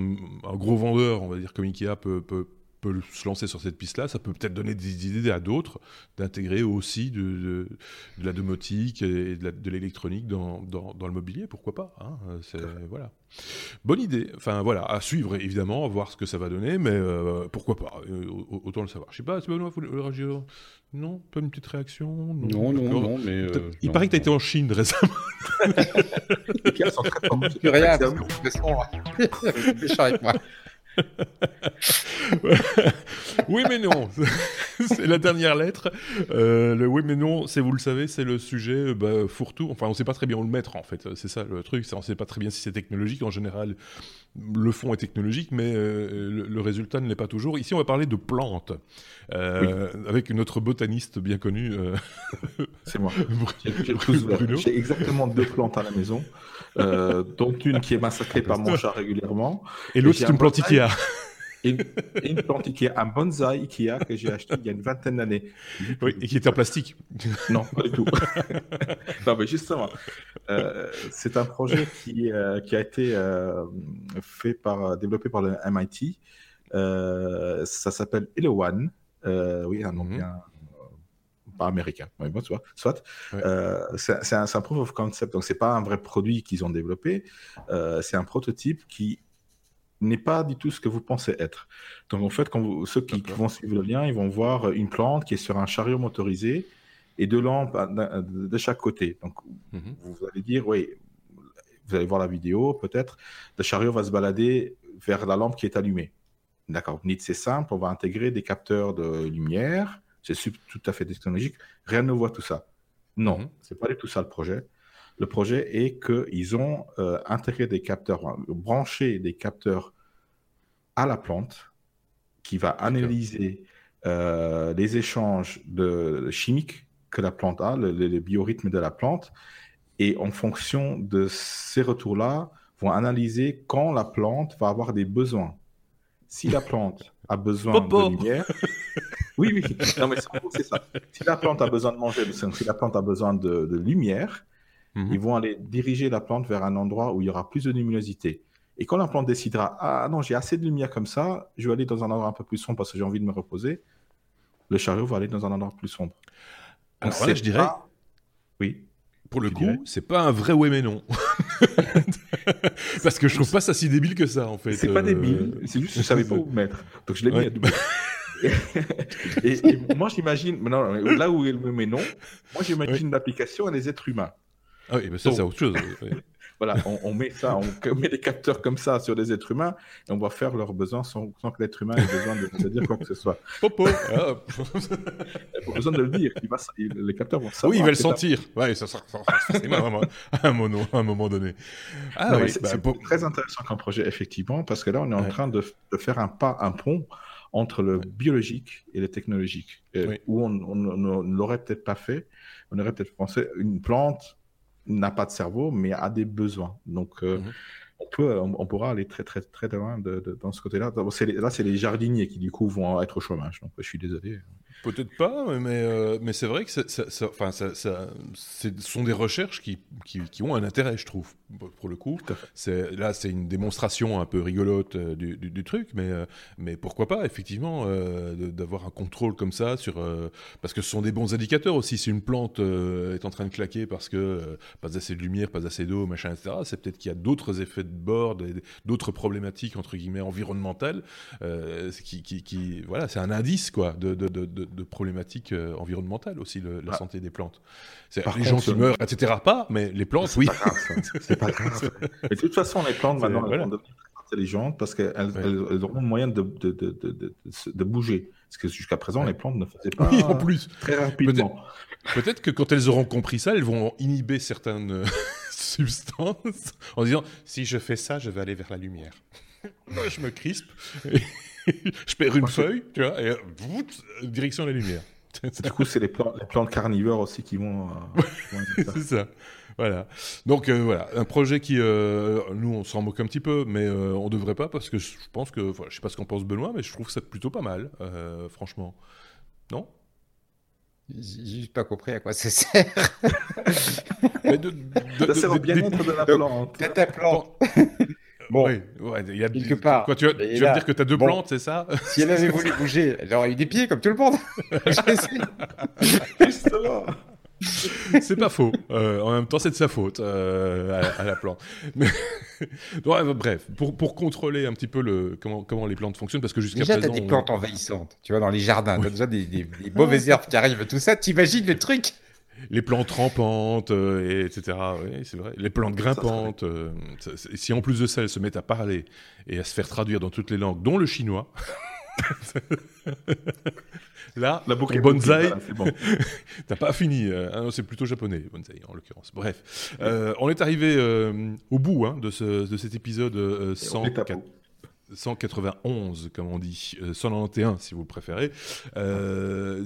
un, gros vendeur, on va dire comme Ikea, peut, peut peut se lancer sur cette piste-là, ça peut peut-être donner des idées à d'autres d'intégrer aussi de, de, de, la domotique et de l'électronique dans, dans, dans, le mobilier, pourquoi pas hein voilà. Bonne idée, enfin voilà, à suivre évidemment, à voir ce que ça va donner, mais euh, pourquoi pas, euh, autant le savoir. Je sais pas, Benoît, vous le réagir Non Pas une petite réaction Non, non, non, mais... Euh, il paraît que tu as été en Chine récemment. Ils sont très rien, avec moi. [laughs] oui mais non, [laughs] c'est la dernière lettre. Euh, le oui mais non, c'est vous le savez, c'est le sujet bah, fourre-tout. Enfin, on ne sait pas très bien où le mettre en fait. C'est ça le truc. On ne sait pas très bien si c'est technologique. En général, le fond est technologique, mais euh, le, résultat ne l'est pas toujours. Ici, on va parler de plantes euh, avec notre botaniste bien connu. [laughs] c'est moi. [laughs] J'ai exactement deux plantes à la maison, dont une qui est massacrée par mon chat régulièrement. Et l'autre, c'est une plante Ikea une, une plante Ikea, un bonsaï Ikea que j'ai acheté il y a une vingtaine d'années. Oui, et qui était en plastique. Non, pas du tout. [laughs] non, mais justement, euh, c'est un projet qui, euh, qui a été euh, fait par, développé par le MIT. ça s'appelle One. Oui, un nom mhm. bien pas américain, mais bon, soit. soit. c'est un, un, proof of concept, donc c'est pas un vrai produit qu'ils ont développé, c'est un prototype qui n'est pas du tout ce que vous pensez être. Donc en fait, quand ceux qui vont suivre le lien, ils vont voir une plante qui est sur un chariot motorisé et deux lampes de chaque côté. Donc mhm. vous allez dire, oui, vous allez voir la vidéo peut-être, le chariot va se balader vers la lampe qui est allumée. D'accord, c'est simple, on va intégrer des capteurs de lumière, c'est tout à fait technologique, rien ne voit tout ça. Non, mhm. c'est pas du tout ça le projet. Le projet est qu'ils ont euh, intégré des capteurs, branché des capteurs à la plante qui va analyser euh, les échanges de, chimiques que la plante a, le, le, biorhythme de la plante, et en fonction de ces retours-là, vont analyser quand la plante va avoir des besoins. Si la plante a besoin de lumière, [laughs] oui, oui, non, mais c'est ça. Si la plante a besoin de manger, si la plante a besoin de, de lumière, Mhm. Ils vont aller diriger la plante vers un endroit où il y aura plus de luminosité. Et quand la plante décidera, ah non, j'ai assez de lumière comme ça, je vais aller dans un endroit un peu plus sombre parce que j'ai envie de me reposer, le chariot va aller dans un endroit plus sombre. Alors là, je dirais, oui. Pour le coup, c'est pas un vrai oui mais non. [laughs] parce que je trouve pas ça si débile que ça en fait. C'est pas euh, débile, c'est juste que je savais pas où mettre. Donc je l'ai mis à [laughs] et, moi j'imagine, là où il me met non, moi j'imagine l'application à des êtres humains. Ah oui, mais ça, c'est autre chose. Voilà, on, met ça, on met des capteurs comme ça sur des êtres humains et on va faire leurs besoins sans, sans que l'être humain ait besoin de, dire quoi que ce soit. Popo ah. Il a besoin de le dire. va, les capteurs vont savoir. Oui, il va le sentir. Oui, ça sera forcément à un, moment, à un moment donné. Ah, oui, c'est bah, très intéressant comme projet, effectivement, parce que là, on est en train de, de, faire un pas, un pont entre le biologique et le technologique, où on, ne l'aurait peut-être pas fait. On aurait peut-être pensé une plante n'a pas de cerveau, mais a des besoins. Donc, euh, mhm. on, peut, on, pourra aller très, très, très loin de, dans ce côté-là. Là, c'est les jardiniers qui, du coup, vont être au chômage. Donc, je suis désolé. Peut-être pas, mais, euh, mais c'est vrai que ça, enfin, ça, ça, ce sont des recherches qui, qui, qui, ont un intérêt, je trouve, pour le coup. Là, c'est une démonstration un peu rigolote euh, du, du, truc, mais, euh, mais pourquoi pas, effectivement, d'avoir un contrôle comme ça sur. parce que ce sont des bons indicateurs aussi. Si une plante est en train de claquer parce que pas assez de lumière, pas assez d'eau, machin, etc., c'est peut-être qu'il y a d'autres effets de bord, d'autres problématiques, entre guillemets, environnementales, qui, qui, qui, Voilà, c'est un indice, quoi, de, de, de de problématiques euh, environnementales aussi, la ah. santé des plantes. les gens qui meurent, etc. Pas, mais les plantes, oui. [laughs] C'est pas grave. de toute façon, les plantes maintenant elles vont devenir intelligentes parce qu'elles elles auront le moyen de, de, de, de, bouger. Parce que jusqu'à présent, les plantes ne faisaient pas oui, en plus. très rapidement. Peut-être que quand elles auront compris ça, elles vont inhiber certaines euh, [laughs] substances en disant si je fais ça, je vais aller vers la lumière. [laughs] je me crispe. [laughs] je perds une feuille, tu vois, et direction la lumière. [laughs] du coup, c'est les, les, plantes carnivores aussi qui vont. [laughs] c'est ça. Voilà. Donc euh, voilà, un projet qui, euh, nous, on s'en moque un petit peu, mais euh, on devrait pas parce que je pense que, enfin, je sais pas ce qu'en pense Benoît, mais je trouve ça plutôt pas mal, franchement. Non? J'ai pas compris à quoi ça sert. mais de, ça sert au bien-être de la plante. De ta plante. Bon, oui, ouais, il y a quelque part. Quoi, tu, vas, tu vas dire que tu as deux plantes, c'est ça? Si elle avait voulu bouger, elle aurait eu des pieds comme tout le monde. [laughs] Justement. c'est pas faux. Euh, en même temps, c'est de sa faute euh, à, la plante. Mais... [laughs] bref, pour, pour, contrôler un petit peu le, comment, comment les plantes fonctionnent, parce que jusqu'à présent. Déjà, t'as des plantes envahissantes, tu vois, dans les jardins. T'as déjà des, des, mauvaises herbes qui arrivent, tout ça. T'imagines le truc? Les plantes rampantes, euh, etc. Oui, c'est vrai. Les plantes grimpantes. si en plus de ça, elles se mettent à parler et à se faire traduire dans toutes les langues, dont le chinois. [laughs] Là, la boucle bonsaï, bon. [laughs] t'as pas fini. Euh, hein, c'est plutôt japonais, bonsaï en l'occurrence. Bref, euh, on est arrivé euh, au bout hein, de, ce, de, cet épisode 191, comme on dit, 191 si vous préférez.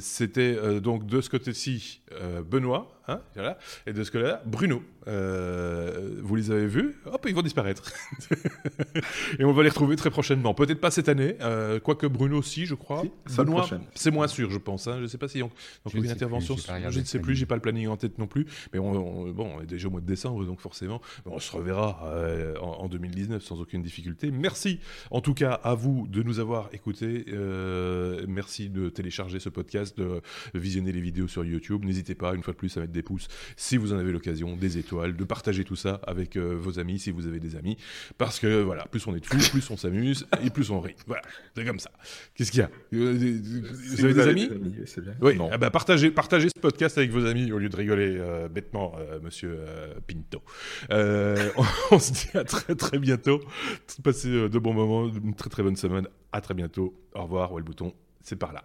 C'était donc de ce côté-ci Benoît, hein, voilà, et de ce côté-là Bruno. Euh, vous les avez vus, hop, ils vont disparaître. [laughs] et on va les retrouver très prochainement. Peut-être pas cette année, euh, quoique Bruno aussi, je crois. c'est moins sûr, je pense. Hein. Je ne sais pas si on, donc une intervention. je ne sais plus, j'ai pas le planning en tête non plus. Mais on, bon, on est déjà au mois de décembre, donc forcément, on se reverra euh, en, 2019 sans aucune difficulté. Merci en tout cas à vous de nous avoir écoutés. merci de télécharger ce podcast, de visionner les vidéos sur YouTube. N'hésitez pas, une fois de plus, à mettre des pouces si vous en avez l'occasion, des étoiles de partager tout ça avec euh, vos amis si vous avez des amis. Parce que voilà, plus on est de fous, plus on s'amuse et plus on rit. Voilà, c'est comme ça. Qu'est-ce qu'il y a? Euh, Vous, avez des amis, Oui, ah bah, partagez, partagez ce podcast avec vos amis au lieu de rigoler euh, bêtement, monsieur Pinto. On, [laughs] on, se dit à très très bientôt. Passez de bons moments, une très très bonne semaine. À très bientôt. Au revoir. Ouais, le bouton, c'est par là.